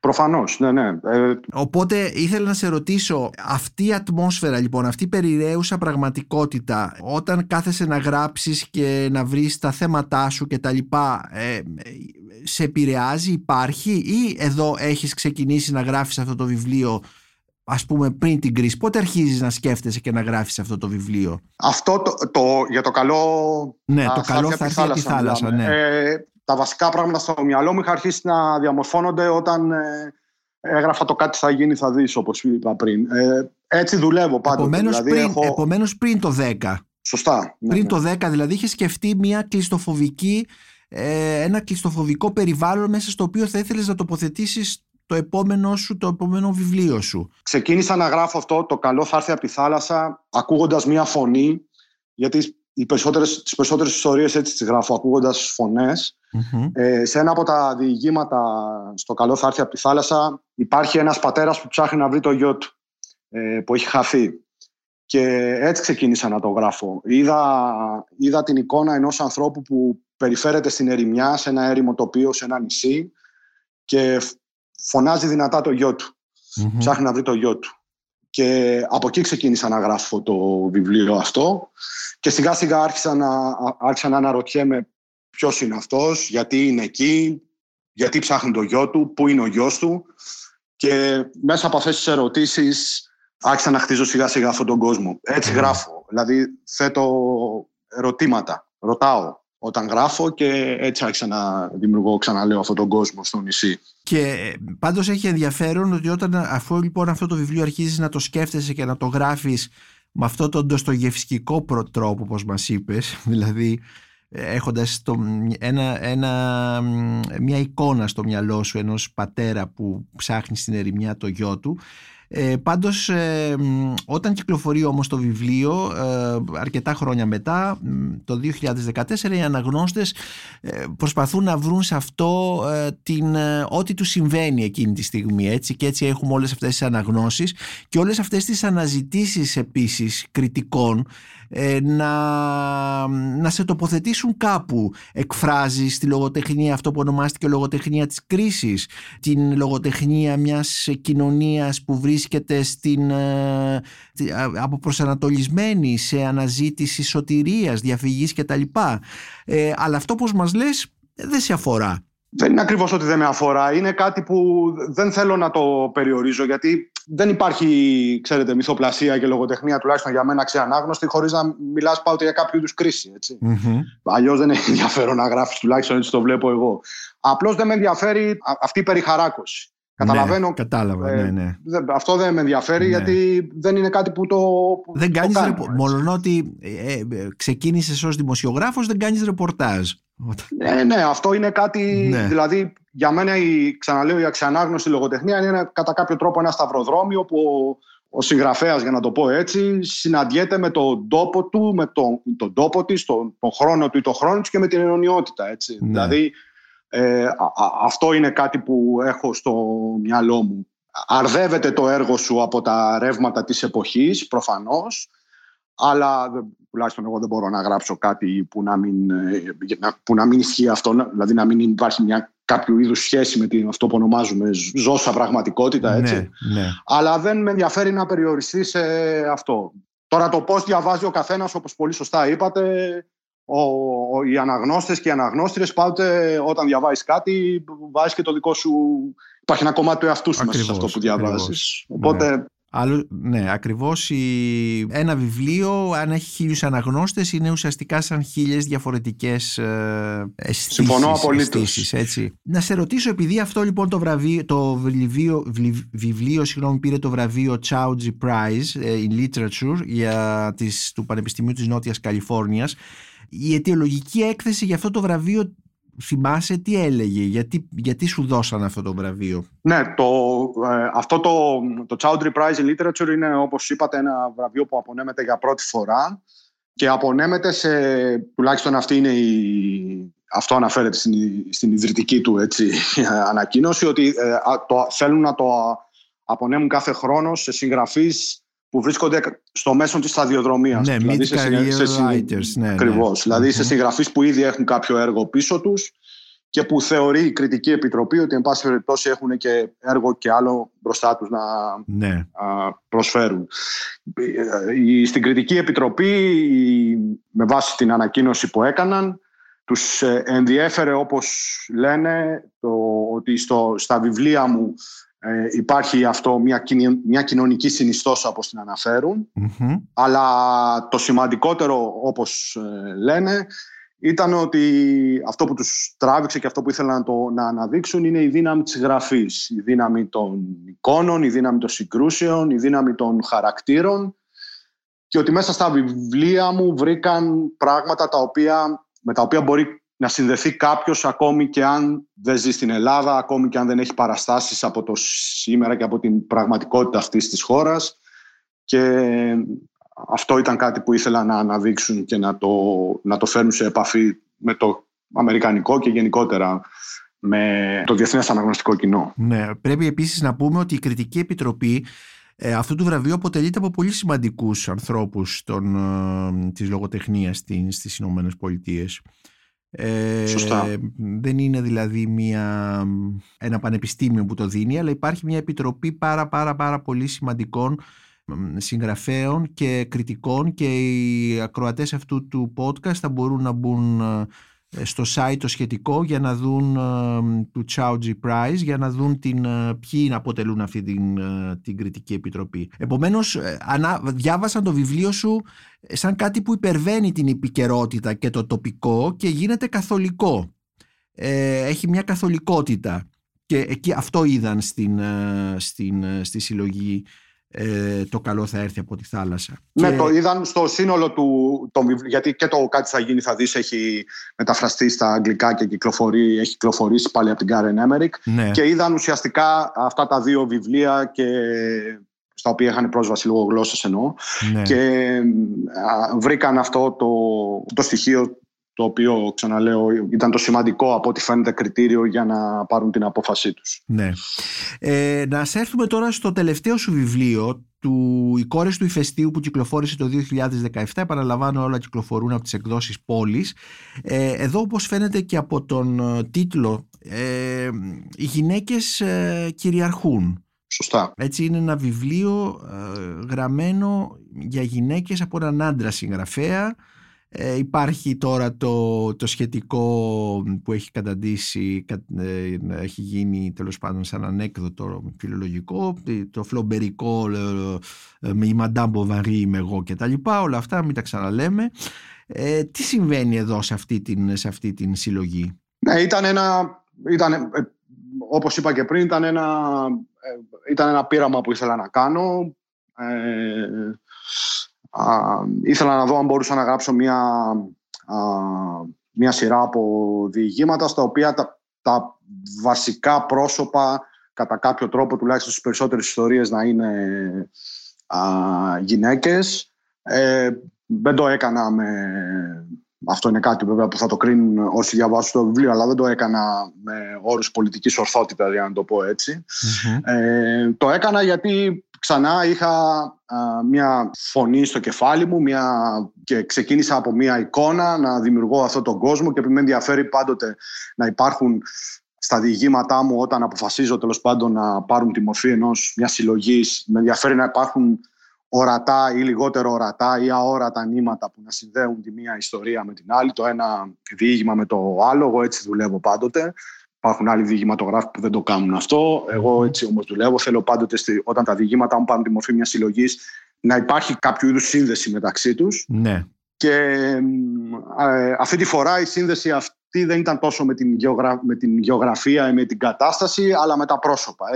Προφανώς, ναι, ναι. Ε, Οπότε ήθελα να σε ρωτήσω, αυτή η ατμόσφαιρα λοιπόν, αυτή η περιραίουσα πραγματικότητα, όταν κάθεσαι να γράψεις και να βρεις τα θέματά σου και τα λοιπά, ε, σε επηρεάζει, υπάρχει ή εδώ έχεις ξεκινήσει να γράφεις αυτό το βιβλίο ας πούμε πριν την κρίση. Πότε αρχίζεις να σκέφτεσαι και να γράφεις αυτό το βιβλίο; Αυτό το, το για το καλό... Ναι, το καλό θα έρθει από τη θάλασσα. Ναι. Ε, τα βασικά πράγματα στο μυαλό μου είχα αρχίσει να διαμορφώνονται όταν ε, έγραφα το κάτι θα γίνει θα δεις όπως είπα πριν. Ε, έτσι δουλεύω πάντα. Επομένως, δηλαδή, πριν, έχω... επομένως πριν το 10. Σωστά. Ναι, πριν ναι. το 10 δηλαδή είχες σκεφτεί μια κλειστοφοβική ε, ένα κλειστοφοβικό περιβάλλον μέσα στο οποίο θα ήθελες να τοποθετήσεις το επόμενο σου, το επόμενο βιβλίο σου. Ξεκίνησα να γράφω αυτό, το καλό θα έρθει από τη θάλασσα, ακούγοντας μία φωνή, γιατί οι περισσότερες, τις περισσότερες ιστορίες έτσι τις γράφω, ακούγοντας Ε, σε ένα από τα διηγήματα στο καλό θα έρθει από τη θάλασσα υπάρχει ένας πατέρας που ψάχνει να βρει το γιο του, ε, που έχει χαθεί. και έτσι ξεκίνησα να το γράφω. Είδα, είδα την εικόνα ενός ανθρώπου που περιφέρεται στην ερημιά, σε ένα έρημο τοπίο, σε ένα νησί και φωνάζει δυνατά το γιο του. mm Ψάχνει να βρει το γιο του. Και από εκεί ξεκίνησα να γράφω το βιβλίο αυτό. Και σιγά σιγά άρχισα να, άρχισα να αναρωτιέμαι ποιος είναι αυτός, γιατί είναι εκεί, γιατί ψάχνει το γιο του, πού είναι ο γιος του. Και μέσα από αυτές τις ερωτήσεις άρχισα να χτίζω σιγά σιγά αυτόν τον κόσμο. Έτσι γράφω, δηλαδή θέτω ερωτήματα, ρωτάω όταν γράφω και έτσι άρχισα να δημιουργώ, ξαναλέω, αυτόν τον κόσμο στο νησί. Και πάντως έχει ενδιαφέρον ότι όταν αφού λοιπόν αυτό το βιβλίο αρχίζεις να το σκέφτεσαι και να το γράφεις με αυτό τον ντοστογευσκικό τρόπο όπως μας είπες, δηλαδή έχοντας το, ένα, ένα, μια εικόνα στο μυαλό σου ενός πατέρα που ψάχνει στην ερημιά το γιο του ε, πάντως ε, όταν κυκλοφορεί όμως το βιβλίο ε, αρκετά χρόνια μετά το 2014 οι αναγνώστες ε, προσπαθούν να βρουν σε αυτό την, ό,τι τους συμβαίνει εκείνη τη στιγμή έτσι. Και έτσι έχουμε όλες αυτές τις αναγνώσεις και όλες αυτές τις αναζητήσεις επίσης κριτικών να, να σε τοποθετήσουν κάπου. Εκφράζεις τη λογοτεχνία αυτό που ονομάστηκε λογοτεχνία της κρίσης, την λογοτεχνία μιας κοινωνίας που βρίσκεται στην, ε, αποπροσανατολισμένη σε αναζήτηση σωτηρίας, διαφυγής κτλ. Ε, αλλά αυτό που μας λες δεν σε αφορά. Δεν είναι ακριβώς ότι δεν με αφορά. Είναι κάτι που δεν θέλω να το περιορίζω γιατί δεν υπάρχει, ξέρετε, μυθοπλασία και λογοτεχνία τουλάχιστον για μένα ξεανάγνωστη χωρίς να μιλάς πάντα για κάποιο είδους κρίση. Mm-hmm. Αλλιώς δεν έχει ενδιαφέρον να γράφεις, τουλάχιστον έτσι το βλέπω εγώ. Απλώς δεν με ενδιαφέρει αυτή η περιχαράκωση. Καταλαβαίνω. Ναι, κατάλαβα, ε, ναι, ναι. Αυτό δεν με ενδιαφέρει ναι. γιατί δεν είναι κάτι που το. Που δεν κάνεις. Μόνο ότι ε, ε, ξεκίνησες ως δημοσιογράφος, δεν κάνεις ρεπορτάζ. Ναι, ναι, αυτό είναι κάτι. Ναι. Δηλαδή, για μένα, η, ξαναλέω, η αξιανάγνωση λογοτεχνία είναι κατά κάποιο τρόπο ένα σταυροδρόμιο που ο, ο συγγραφέας, για να το πω έτσι, συναντιέται με τον τόπο του, με τον, τον τόπο της, τον, τον χρόνο του ή τον χρόνο της και με την αιωνιότητα. Έτσι. Ναι. Δηλαδή, ε, αυτό είναι κάτι που έχω στο μυαλό μου. Αρδεύεται το έργο σου από τα ρεύματα της εποχής, προφανώς, αλλά τουλάχιστον εγώ δεν μπορώ να γράψω κάτι που να μην, ε, που να μην ισχύει αυτό, δηλαδή να μην υπάρχει μια κάποιο είδους σχέση με την, αυτό που ονομάζουμε ζώσα πραγματικότητα, έτσι. Ναι, ναι. Αλλά δεν με ενδιαφέρει να περιοριστεί σε αυτό. Τώρα το πώς διαβάζει ο καθένας, όπως πολύ σωστά είπατε, ο, ο, οι αναγνώστες και οι αναγνώστριες πάντοτε όταν διαβάζεις κάτι βάζεις και το δικό σου υπάρχει ένα κομμάτι του εαυτού σου μέσα σε αυτό που διαβάζεις οπότε ναι. Άλλο, ναι, ακριβώς ένα βιβλίο αν έχει χίλιους αναγνώστες είναι ουσιαστικά σαν χίλιες διαφορετικές ε, αισθήσεις, Συμφωνώ απολύτως. έτσι. Να σε ρωτήσω επειδή αυτό λοιπόν το, βραβείο, το βιβλίο, βιβλίο συγγνώμη, πήρε το βραβείο Chowdhury Prize ε, in Literature για τις, του Πανεπιστημίου της Νότιας Καλιφόρνιας η αιτιολογική έκθεση για αυτό το βραβείο θυμάσαι τι έλεγε, γιατί, γιατί σου δώσαν αυτό το βραβείο; Ναι, το, ε, αυτό το, το Chowdhury Prize in Literature είναι όπως είπατε ένα βραβείο που απονέμεται για πρώτη φορά και απονέμεται σε, τουλάχιστον αυτή είναι η, αυτό αναφέρεται στην, στην ιδρυτική του έτσι, ανακοίνωση, ότι ε, το, θέλουν να το απονέμουν κάθε χρόνο σε συγγραφείς που βρίσκονται στο μέσο της σταδιοδρομίας. Ναι, δηλαδή σε, σε, σε, writers, ναι, ακριβώς, ναι. Δηλαδή σε συγγραφείς που ήδη έχουν κάποιο έργο πίσω τους και που θεωρεί η κριτική επιτροπή ότι εν πάση περιπτώσει έχουν και έργο και άλλο μπροστά τους να ναι. προσφέρουν. Στην κριτική επιτροπή, με βάση την ανακοίνωση που έκαναν, τους ε, ενδιέφερε όπως λένε το, ότι στο, στα βιβλία μου ε, υπάρχει αυτό μια, μια κοινωνική συνιστόσα όπως την αναφερουν αλλά το σημαντικότερο όπως ε, λένε ήταν ότι αυτό που τους τράβηξε και αυτό που ήθελαν να, το, να αναδείξουν είναι η δύναμη της γραφής, η δύναμη των εικόνων, η δύναμη των συγκρούσεων, η δύναμη των χαρακτήρων. Και ότι μέσα στα βιβλία μου βρήκαν πράγματα τα οποία, με τα οποία μπορεί να συνδεθεί κάποιος ακόμη και αν δεν ζει στην Ελλάδα, ακόμη και αν δεν έχει παραστάσεις από το σήμερα και από την πραγματικότητα αυτής της χώρας. Και αυτό ήταν κάτι που ήθελα να αναδείξουν και να το, να το φέρουν σε επαφή με το αμερικανικό και γενικότερα με το διεθνές αναγνωστικό κοινό. Ναι, πρέπει επίσης να πούμε ότι η Κριτική Επιτροπή Ε, αυτό το βραβείο αποτελείται από πολύ σημαντικούς ανθρώπους των, ε, της λογοτεχνίας στις, στις Ηνωμένες Πολιτείες. Ε, Σωστά. Δεν είναι δηλαδή μια, ένα πανεπιστήμιο που το δίνει, αλλά υπάρχει μια επιτροπή πάρα πάρα πάρα πολύ σημαντικών συγγραφέων και κριτικών και οι ακροατές αυτού του podcast θα μπορούν να μπουν ε, στο site το σχετικό για να δουν ε, του Chowdhury Prize για να δουν την, ε, ποιοι αποτελούν αυτή την, την κριτική επιτροπή. Επομένως ανα, διάβασαν το βιβλίο σου σαν κάτι που υπερβαίνει την επικαιρότητα και το τοπικό και γίνεται καθολικό. έχει μια καθολικότητα και εκεί αυτό είδαν στην, στην, στη συλλογή ε, το καλό θα έρθει από τη θάλασσα. Ναι, το είδαν στο σύνολο του, το, γιατί και το κάτι θα γίνει θα δεις έχει μεταφραστεί στα αγγλικά και κυκλοφορεί, έχει κυκλοφορήσει πάλι από την Karen Emmerich ναι. και είδαν ουσιαστικά αυτά τα δύο βιβλία και στα οποία είχαν πρόσβαση λόγω γλώσσας εννοώ ναι. και βρήκαν αυτό το, το στοιχείο το οποίο, ξαναλέω, ήταν το σημαντικό από ό,τι φαίνεται κριτήριο για να πάρουν την απόφασή τους. Ναι. Ε, να σε έρθουμε τώρα στο τελευταίο σου βιβλίο, του «Οι κόρες του ηφαιστείου» που κυκλοφόρησε το 2017. Επαναλαμβάνω, όλα κυκλοφορούν από τις εκδόσεις πόλης. Ε, εδώ, όπως φαίνεται και από τον ε, τίτλο, ε, οι γυναίκες ε, κυριαρχούν. Σωστά. Έτσι είναι ένα βιβλίο ε, γραμμένο για γυναίκες από έναν άντρα συγγραφέα ε, υπάρχει τώρα το, το σχετικό που έχει καταντήσει, ε, έχει γίνει τέλος πάντων σαν ανέκδοτο φιλολογικό, το φλομπερικό ε, με η Μαντάμ Μποβαρή είμαι εγώ και τα λοιπά, όλα αυτά μην τα ξαναλέμε. Ε, τι συμβαίνει εδώ σε αυτή την, σε αυτή την συλλογή; Ναι, ήταν ένα, ήταν, όπως είπα και πριν, ήταν ένα, ήταν ένα πείραμα που ήθελα να κάνω. Ε, ήθελα να δω αν μπορούσα να γράψω μια, μια σειρά από διηγήματα στα οποία τα, τα βασικά πρόσωπα κατά κάποιο τρόπο τουλάχιστον στις περισσότερες ιστορίες να είναι α, γυναίκες. Ε, δεν το έκανα με... Αυτό είναι κάτι βέβαια που θα το κρίνουν όσοι διαβάσουν το βιβλίο, αλλά δεν το έκανα με όρους πολιτικής ορθότητας, για να το πω ετσι Ε, το έκανα γιατί ξανά είχα μια φωνή στο κεφάλι μου μια, και ξεκίνησα από μια εικόνα να δημιουργώ αυτόν τον κόσμο και με ενδιαφέρει πάντοτε να υπάρχουν στα διηγήματά μου όταν αποφασίζω τέλος πάντων να πάρουν τη μορφή ενός μιας συλλογής. Με ενδιαφέρει να υπάρχουν ορατά ή λιγότερο ορατά ή αόρατα νήματα που να συνδέουν τη μία ιστορία με την άλλη, το ένα διήγημα με το άλλο. Εγώ έτσι δουλεύω πάντοτε. Υπάρχουν άλλοι διηγηματογράφοι που δεν το κάνουν αυτό. Εγώ έτσι όμως δουλεύω. Θέλω πάντοτε όταν τα διηγήματά μου πάρουν τη μορφή μιας συλλογής να υπάρχει κάποιο είδους σύνδεση μεταξύ τους. Ναι. Και ε, αυτή τη φορά η σύνδεση αυτή δεν ήταν τόσο με την, γεωγρα... με την γεωγραφία ή με την κατάσταση, αλλά με τα πρόσωπα.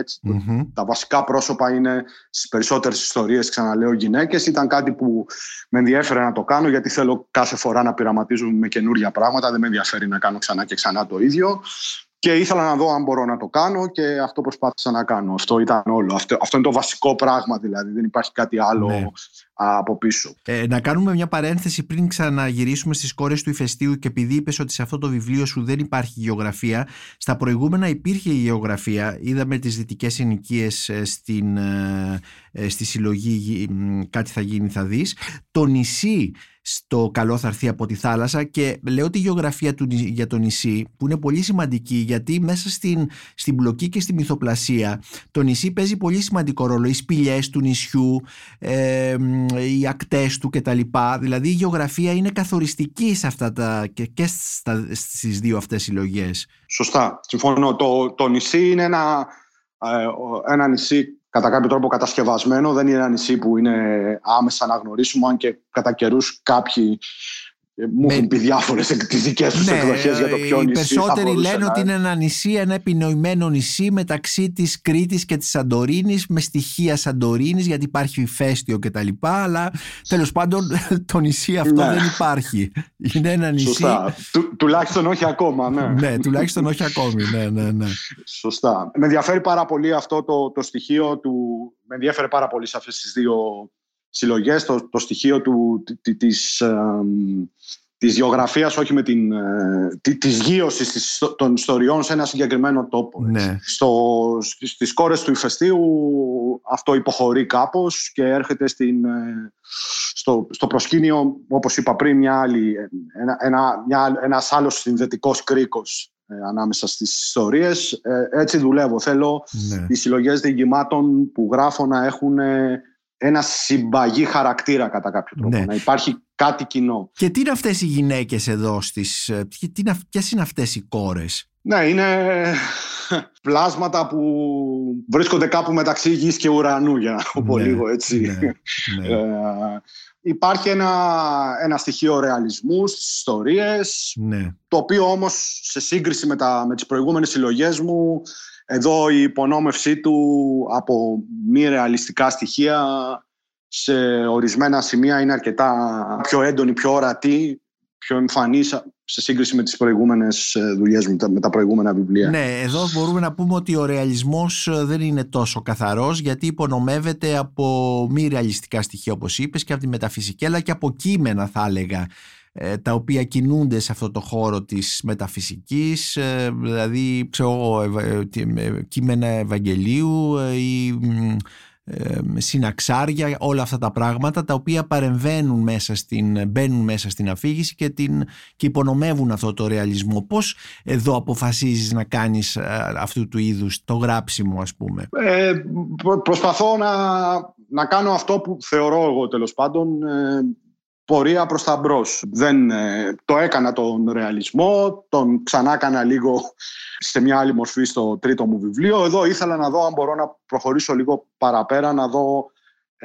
Τα βασικά πρόσωπα είναι στις περισσότερες ιστορίες, ξαναλέω, γυναίκες. Ήταν κάτι που με ενδιαφέρε να το κάνω, γιατί θέλω κάθε φορά να πειραματίζουμε με καινούργια πράγματα. Δεν με ενδιαφέρει να κάνω ξανά και ξανά το ίδιο. Και ήθελα να δω αν μπορώ να το κάνω και αυτό προσπάθησα να κάνω. Αυτό ήταν όλο. Αυτό, αυτό είναι το βασικό πράγμα δηλαδή. Δεν υπάρχει κάτι άλλο ναι. Από πίσω. Ε, να κάνουμε μια παρένθεση πριν ξαναγυρίσουμε στις κόρες του ηφαιστείου και επειδή είπες ότι σε αυτό το βιβλίο σου δεν υπάρχει γεωγραφία. Στα προηγούμενα υπήρχε η γεωγραφία. Είδαμε τις δυτικές συνοικίες ε, στην, ε, στη συλλογή «Κάτι θα γίνει θα δεις». Το νησί στο καλό θα έρθει από τη θάλασσα και λέω τη γεωγραφία του, για το νησί που είναι πολύ σημαντική γιατί μέσα στην, στην μπλοκή και στη μυθοπλασία το νησί παίζει πολύ σημαντικό ρόλο οι σπηλιές του νησιού ε, οι ακτές του κτλ δηλαδή η γεωγραφία είναι καθοριστική σε αυτά τα, και, και στα, στις δύο αυτές συλλογές. Σωστά, συμφωνώ το, το νησί είναι ένα, ε, ένα νησί κατά κάποιο τρόπο κατασκευασμένο. Δεν είναι ένα νησί που είναι άμεσα αναγνωρίσιμο, αν και κατά καιρούς κάποιοι ε, μου έχουν πει διάφορες δικές τους ναι, εκδοχές για το ποιο οι νησί. Οι περισσότεροι λένε ότι είναι ένα νησί, ένα επινοημένο νησί μεταξύ της Κρήτης και της Σαντορίνης, με στοιχεία Σαντορίνης, γιατί υπάρχει ηφαίστειο κτλ. Αλλά τέλος πάντων το νησί αυτό ναι. δεν υπάρχει. Είναι ένα νησί. Σωστά. Του, τουλάχιστον όχι ακόμα. Ναι, ναι τουλάχιστον όχι ακόμη. Ναι, ναι, ναι. Σωστά. Με ενδιαφέρει πάρα πολύ αυτό το, το στοιχείο του. Με ενδιαφέρει πάρα πολύ σε αυτές τις δύο συλλογές, το, το στοιχείο του, της, της γεωγραφίας, όχι με την, ε, της γύρωσης των ιστοριών σε ένα συγκεκριμένο τόπο. Ναι. Στο, στις κόρες του ηφαιστείου αυτό υποχωρεί κάπως και έρχεται στην, ε, στο, στο προσκήνιο, όπως είπα πριν, μια άλλη, ένα, ένα, μια, ένας άλλος συνδετικός κρίκος ε, ανάμεσα στις ιστορίες. Ε, έτσι δουλεύω. Θέλω ναι. οι συλλογές διηγημάτων που γράφω να έχουν ε, ένα συμπαγή χαρακτήρα κατά κάποιο τρόπο. Ναι. Να υπάρχει κάτι κοινό. Και τι είναι αυτές οι γυναίκες εδώ στις... ε, τι- τι είναι αυ- Ποιες είναι αυτές οι κόρες; Ναι, είναι πλάσματα που βρίσκονται κάπου μεταξύ γης και ουρανού, για να το πω Ναι, λίγο έτσι. ναι, ναι. Ε, υπάρχει ένα, ένα στοιχείο ρεαλισμού στις ιστορίες, ναι. το οποίο όμως σε σύγκριση με, τα, με τις προηγούμενες συλλογές μου, εδώ η υπονόμευσή του από μη ρεαλιστικά στοιχεία σε ορισμένα σημεία είναι αρκετά πιο έντονη, πιο ορατή, πιο εμφανής σε σύγκριση με τις προηγούμενες ε, δουλειές μου, τα- με τα προηγούμενα βιβλία. Ναι, εδώ μπορούμε να πούμε ότι ο ρεαλισμός ε, δεν είναι τόσο καθαρός γιατί υπονομεύεται από μη ρεαλιστικά στοιχεία όπως είπες και από τη μεταφυσική αλλά και από κείμενα θα έλεγα ε, τα οποία κινούνται σε αυτό το χώρο της μεταφυσικής ε, δηλαδή ξέρω, εγώ, ευα- ε, τι- ε, κείμενα Ευαγγελίου ε, ή μ, ε, συναξάρια, όλα αυτά τα πράγματα τα οποία παρεμβαίνουν μέσα στην, μπαίνουν μέσα στην αφήγηση και, την, και υπονομεύουν αυτό το ρεαλισμό. Πώς εδώ αποφασίζεις να κάνεις ε, αυτού του είδους το γράψιμο ας πούμε; Ε, προ- προσπαθώ να, να κάνω αυτό που θεωρώ εγώ τέλος πάντων ε, πορεία προς τα μπρος. Δεν, ε, το έκανα τον ρεαλισμό, τον ξανά έκανα λίγο σε μια άλλη μορφή στο τρίτο μου βιβλίο. Εδώ ήθελα να δω αν μπορώ να προχωρήσω λίγο παραπέρα, να δω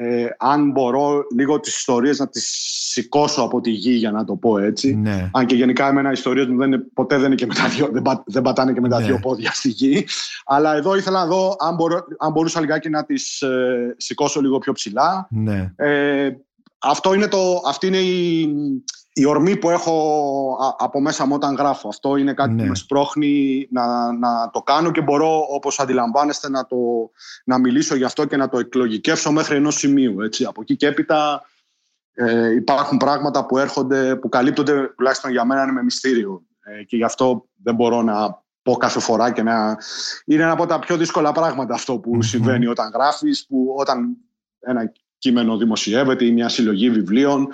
ε, αν μπορώ λίγο τις ιστορίες να τις σηκώσω από τη γη για να το πω έτσι. Ναι. Αν και γενικά εμένα οι ιστορίες μου δεν είναι, ποτέ δεν, είναι και με τα δύο, δεν, πα- δεν πατάνε και με τα Ναι. δύο πόδια στη γη. Αλλά εδώ ήθελα να δω αν, μπορώ, αν μπορούσα λιγάκι να τις ε, σηκώσω λίγο πιο ψηλά. Ναι. Ε, αυτό είναι το, αυτή είναι η, η ορμή που έχω α- από μέσα μου όταν γράφω. Αυτό είναι κάτι Ναι. που με σπρώχνει να, να το κάνω και μπορώ, όπως αντιλαμβάνεστε, να, το, να μιλήσω γι' αυτό και να το εκλογικεύσω μέχρι ενός σημείου. Έτσι. Από εκεί και έπειτα ε, υπάρχουν πράγματα που έρχονται, που καλύπτονται τουλάχιστον για μένα είναι με μυστήριο. Ε, και γι' αυτό δεν μπορώ να πω κάθε φορά και να... Είναι ένα από τα πιο δύσκολα πράγματα αυτό που Μμμ. συμβαίνει όταν γράφεις, που όταν ένα κείμενο δημοσιεύεται ή μια συλλογή βιβλίων,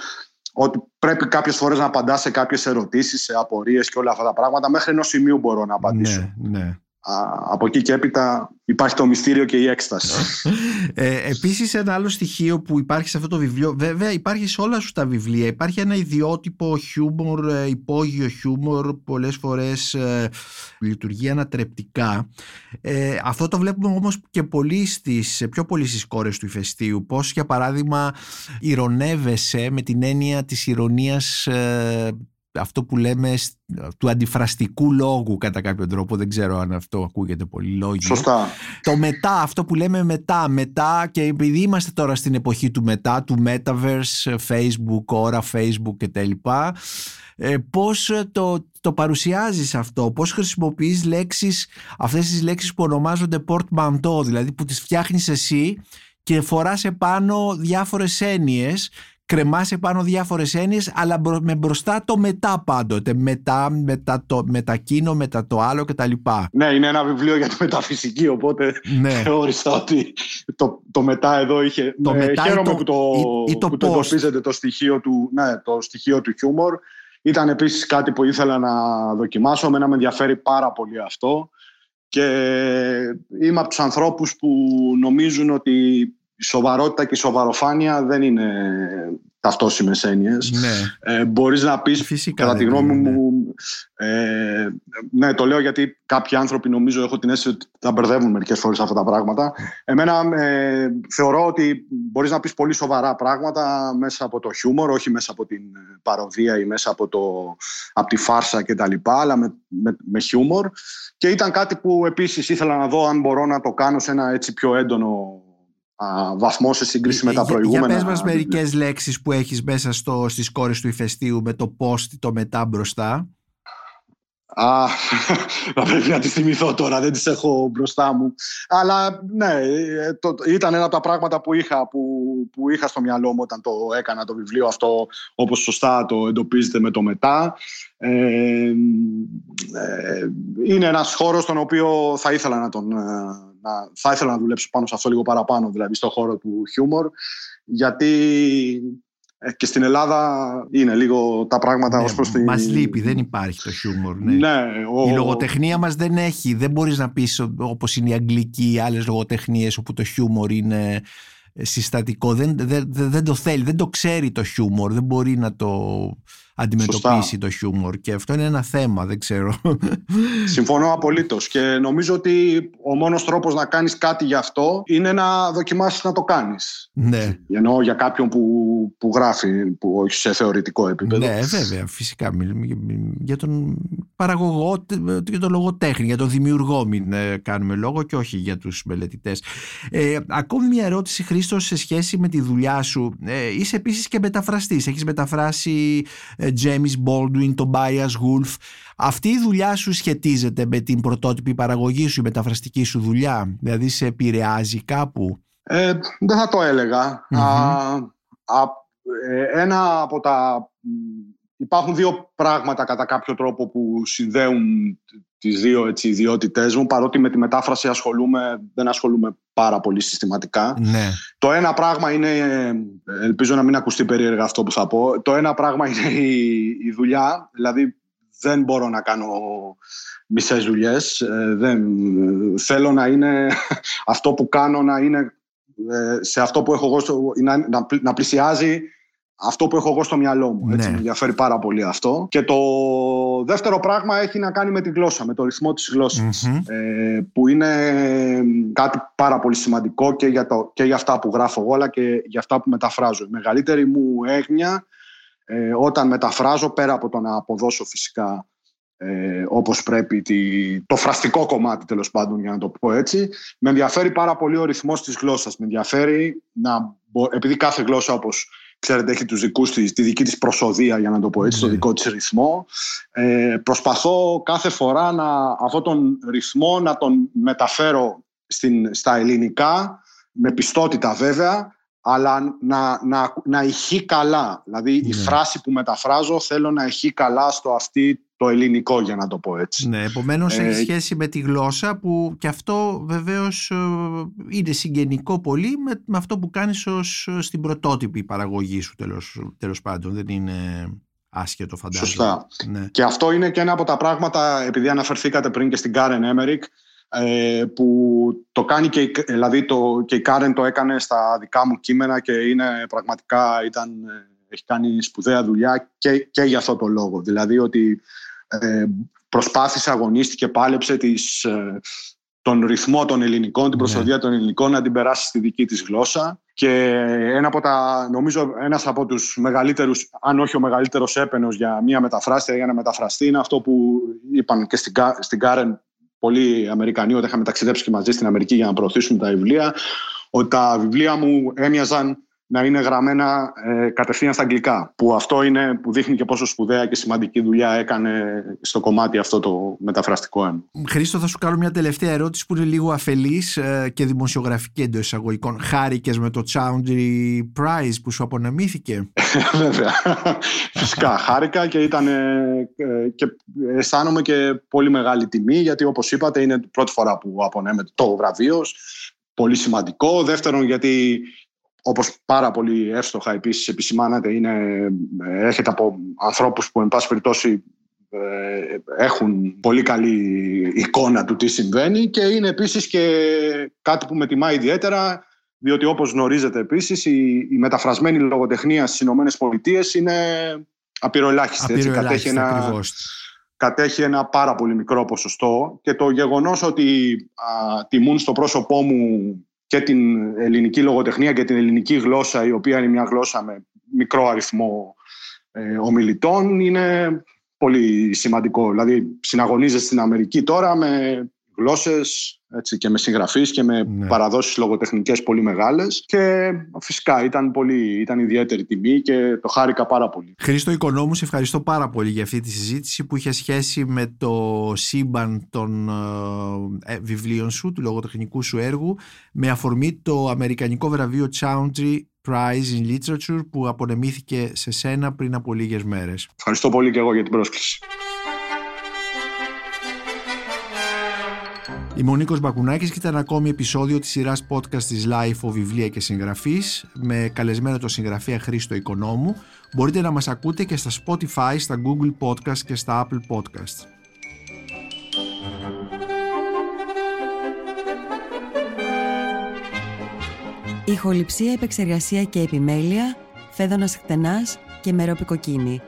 ότι πρέπει κάποιες φορές να απαντάς σε κάποιες ερωτήσεις, σε απορίες και όλα αυτά τα πράγματα. Μέχρι ενός σημείου μπορώ να απαντήσω. Ναι, ναι. Α, από εκεί και έπειτα υπάρχει το μυστήριο και η έκσταση. Ε, επίσης ένα άλλο στοιχείο που υπάρχει σε αυτό το βιβλίο βέβαια υπάρχει σε όλα σου τα βιβλία. Υπάρχει ένα ιδιότυπο χιούμορ ε, υπόγειο χιούμορ πολλές φορές ε, λειτουργεί ανατρεπτικά. Ε, αυτό το βλέπουμε όμως και πολύ στις, πιο πολύ στις κόρες του ηφαιστείου. Πως για παράδειγμα ηρωνεύεσαι με την έννοια της ηρωνίας ε, αυτό που λέμε σ- του αντιφραστικού λόγου κατά κάποιο τρόπο δεν ξέρω αν αυτό ακούγεται πολύ λόγιο Σωστά. το μετά, αυτό που λέμε μετά, μετά και επειδή είμαστε τώρα στην εποχή του μετά, του metaverse, facebook, ώρα facebook και τα λοιπά, ε, πώς ε, το, το παρουσιάζεις αυτό, πώς χρησιμοποιείς λέξεις, αυτές τις λέξεις που ονομάζονται portmanteau, δηλαδή που τις φτιάχνεις εσύ και φοράς επάνω διάφορες έννοιες κρεμάς επάνω διάφορες έννοιες αλλά μπρο- με μπροστά το μετά πάντοτε μετά, μετά το μετακίνο, μετά το άλλο κτλ. Ναι, είναι ένα βιβλίο για τη μεταφυσική, οπότε Ναι. θεώρησα ότι το, το μετά εδώ είχε... Το Ε, μετά ή χαίρομαι το- που το, ή- ή το που το post. εντοπίζετε το στοιχείο του, ναι, το στοιχείο του χιούμορ. Ήταν επίσης κάτι που ήθελα να δοκιμάσω. Εμένα με ενδιαφέρει πάρα πολύ αυτό. Και είμαι από τους ανθρώπους που νομίζουν ότι η σοβαρότητα και η σοβαροφάνεια δεν είναι ταυτόσιμες έννοιες. Ναι, Ε, μπορείς να πεις φυσικά. Κατά τη δεν γνώμη είναι, ναι. μου, ε, ναι, το λέω γιατί κάποιοι άνθρωποι νομίζω έχω την αίσθηση ότι τα μπερδεύουν μερικές φορές αυτά τα πράγματα. Εμένα ε, θεωρώ ότι μπορείς να πεις πολύ σοβαρά πράγματα μέσα από το χιούμορ, όχι μέσα από την ε, παροδία ή μέσα από, το, από τη φάρσα κτλ. αλλά με, με, με χιούμορ. Και ήταν κάτι που επίσης ήθελα να δω αν μπορώ να το κάνω σε ένα έτσι πιο έντονο α, βαθμό σε σύγκριση με τα Ε, Για- προηγούμενα. Για πες μας βιβλία. μερικές λέξεις που έχεις μέσα στο, στις κόρες του ηφαιστείου με το πώς, το μετά μπροστά. Α, θα πρέπει να τις θυμηθώ τώρα, δεν τις έχω μπροστά μου. Αλλά ναι, το, ήταν ένα από τα πράγματα που είχα, που, που είχα στο μυαλό μου όταν το έκανα το βιβλίο αυτό, όπως σωστά το εντοπίζετε με το μετά. Ε, ε, είναι ένας χώρος στον οποίο θα ήθελα να τον... Να, θα ήθελα να δουλέψω πάνω σε αυτό λίγο παραπάνω, δηλαδή στο χώρο του χιούμορ, γιατί ε, και στην Ελλάδα είναι λίγο τα πράγματα ναι, ως προς την... Μας λείπει, δεν υπάρχει το χιούμορ. Ναι. ναι ο... Η λογοτεχνία μας δεν έχει, δεν μπορείς να πεις όπως είναι η αγγλική ή άλλες λογοτεχνίες όπου το χιούμορ είναι συστατικό. Δεν, δεν, δεν το θέλει, δεν το ξέρει το χιούμορ, δεν μπορεί να το αντιμετωπίσει το χιούμορ και αυτό είναι ένα θέμα, δεν ξέρω. Συμφωνώ απολύτως και νομίζω ότι ο μόνος τρόπος να κάνεις κάτι γι' αυτό είναι να δοκιμάσεις να το κάνεις. Ναι. Εννοώ για κάποιον που, που γράφει, που όχι σε θεωρητικό επίπεδο. Ναι, βέβαια, φυσικά. Για τον παραγωγό, για τον λογοτέχνη, για τον δημιουργό μην ε, κάνουμε λόγο και όχι για τους μελετητές. Ε, ακόμη μια ερώτηση, Χρήστο, σε σχέση με τη δουλειά σου. Ε, είσαι επίσης και μεταφραστής. Έχεις μεταφράσει ε, James Baldwin, Tobias Wolf. Αυτή η δουλειά σου σχετίζεται με την πρωτότυπη παραγωγή σου, η μεταφραστική σου δουλειά, δηλαδή σε επηρεάζει κάπου; Ε, δεν θα το ελεγα ε, ένα από τα... Υπάρχουν δύο πράγματα κατά κάποιο τρόπο που συνδέουν τις δύο έτσι, ιδιότητές μου, παρότι με τη μετάφραση ασχολούμαι, δεν ασχολούμαι πάρα πολύ συστηματικά. Ναι. Το ένα πράγμα είναι, ελπίζω να μην ακουστεί περίεργα αυτό που θα πω, το ένα πράγμα είναι η, η δουλειά, δηλαδή δεν μπορώ να κάνω μισές δουλειές, ε, δεν, θέλω να είναι αυτό που κάνω να είναι ε, σε αυτό που έχω εγώ, να, να, να πλησιάζει αυτό που έχω εγώ στο μυαλό μου. Έτσι, ναι. Με ενδιαφέρει πάρα πολύ αυτό. Και το δεύτερο πράγμα έχει να κάνει με τη γλώσσα, με το ρυθμό της γλωσσας Ε, που είναι κάτι πάρα πολύ σημαντικό και για, το, και για αυτά που γράφω εγώ, αλλά και για αυτά που μεταφράζω. Η μεγαλύτερη μου έγνοια ε, όταν μεταφράζω, πέρα από το να αποδώσω φυσικά ε, όπως πρέπει το φραστικό κομμάτι τέλος πάντων για να το πω έτσι με ενδιαφέρει πάρα πολύ ο ρυθμός της γλώσσας με ενδιαφέρει να επειδή κάθε γλώσσα όπως ξέρετε, έχει τους δικούς της, τη δική της προσοδεία, για να το πω έτσι, το ναι. δικό της ρυθμό. Ε, προσπαθώ κάθε φορά να, αυτόν τον ρυθμό να τον μεταφέρω στην, στα ελληνικά, με πιστότητα βέβαια, αλλά να, να, να ηχεί καλά. Δηλαδή η ναι. φράση που μεταφράζω θέλω να ηχεί καλά στο αυτή το ελληνικό για να το πω έτσι. Ναι, επομένως ε, έχει σχέση με τη γλώσσα που και αυτό βεβαίως ε, είναι συγγενικό πολύ με, με αυτό που κάνεις ως, ε, στην πρωτότυπη παραγωγή σου τέλος, τέλος πάντων. Δεν είναι άσχετο φαντάζομαι. Σωστά. Ναι. Και αυτό είναι και ένα από τα πράγματα, επειδή αναφερθήκατε πριν και στην Κάρεν Έμερικ, που το κάνει και, δηλαδή το, και η Κάρεν το έκανε στα δικά μου κείμενα και είναι πραγματικά ήταν, έχει κάνει σπουδαία δουλειά και, και για αυτό το λόγο. Δηλαδή ότι ε, προσπάθησε, αγωνίστηκε, πάλεψε τις, ε, τον ρυθμό των ελληνικών, την ναι. προσοδία των ελληνικών να την περάσει στη δική της γλώσσα και ένα από τα, νομίζω ένας από τους μεγαλύτερους, αν όχι ο μεγαλύτερος έπαινος για μια μεταφράστρια για να μεταφραστεί είναι αυτό που είπαν και στην, στην Κάρεν πολλοί Αμερικανοί όταν είχαμε ταξιδέψει και μαζί στην Αμερική για να προωθήσουν τα βιβλία ότι τα βιβλία μου έμοιαζαν να είναι γραμμένα ε, κατευθείαν στα αγγλικά. Που αυτό είναι που δείχνει και πόσο σπουδαία και σημαντική δουλειά έκανε στο κομμάτι αυτό το μεταφραστικό έργο. Χρήστο, θα σου κάνω μια τελευταία ερώτηση που είναι λίγο αφελής ε, και δημοσιογραφική εντό εισαγωγικών. Χάρηκες με το Chowdhury Prize που σου απονεμήθηκε; Βέβαια. Φυσικά. Χάρηκα και ήταν. Ε, και αισθάνομαι και πολύ μεγάλη τιμή γιατί όπως είπατε είναι η πρώτη φορά που απονέμεται το βραβείο. Πολύ σημαντικό. Δεύτερον, γιατί όπως πάρα πολύ εύστοχα επίσης επισημάνατε, είναι, έρχεται από ανθρώπους που εν πάση περιπτώσει ε, έχουν πολύ καλή εικόνα του τι συμβαίνει και είναι επίσης και κάτι που με τιμά ιδιαίτερα διότι όπως γνωρίζετε επίσης η, η μεταφρασμένη λογοτεχνία στις Ηνωμένες Πολιτείες είναι απειροελάχιστη. Κατέχει ένα, κατέχει ένα πάρα πολύ μικρό ποσοστό και το γεγονός ότι α, τιμούν στο πρόσωπό μου και την ελληνική λογοτεχνία και την ελληνική γλώσσα, η οποία είναι μια γλώσσα με μικρό αριθμό ε, ομιλητών, είναι πολύ σημαντικό. Δηλαδή, συναγωνίζεσαι στην Αμερική τώρα με γλώσσες έτσι, και με συγγραφείς και με ναι. παραδόσεις λογοτεχνικές πολύ μεγάλες και φυσικά ήταν, πολύ, ήταν ιδιαίτερη τιμή και το χάρηκα πάρα πολύ. Χρήστο Οικονόμου, σε ευχαριστώ πάρα πολύ για αυτή τη συζήτηση που είχε σχέση με το σύμπαν των ε, ε, βιβλίων σου, του λογοτεχνικού σου έργου με αφορμή το αμερικανικό βραβείο Chauncey Prize in Literature που απονεμήθηκε σε σένα πριν από λίγες μέρες. Ευχαριστώ πολύ και εγώ για την πρόσκληση. Είμαι ο Νίκος Μπακουνάκης και ήταν ακόμη επεισόδιο της σειράς podcast της Life of Βιβλία και Συγγραφής με καλεσμένο το συγγραφέα Χρήστο Οικονόμου. Μπορείτε να μας ακούτε και στα Spotify, στα Google Podcast και στα Apple Podcast. Ηχοληψία, επεξεργασία και επιμέλεια, φέδωνας χτενάς και μερόπικοκίνη.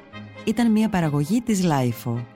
Ήταν μια παραγωγή της Lifeo.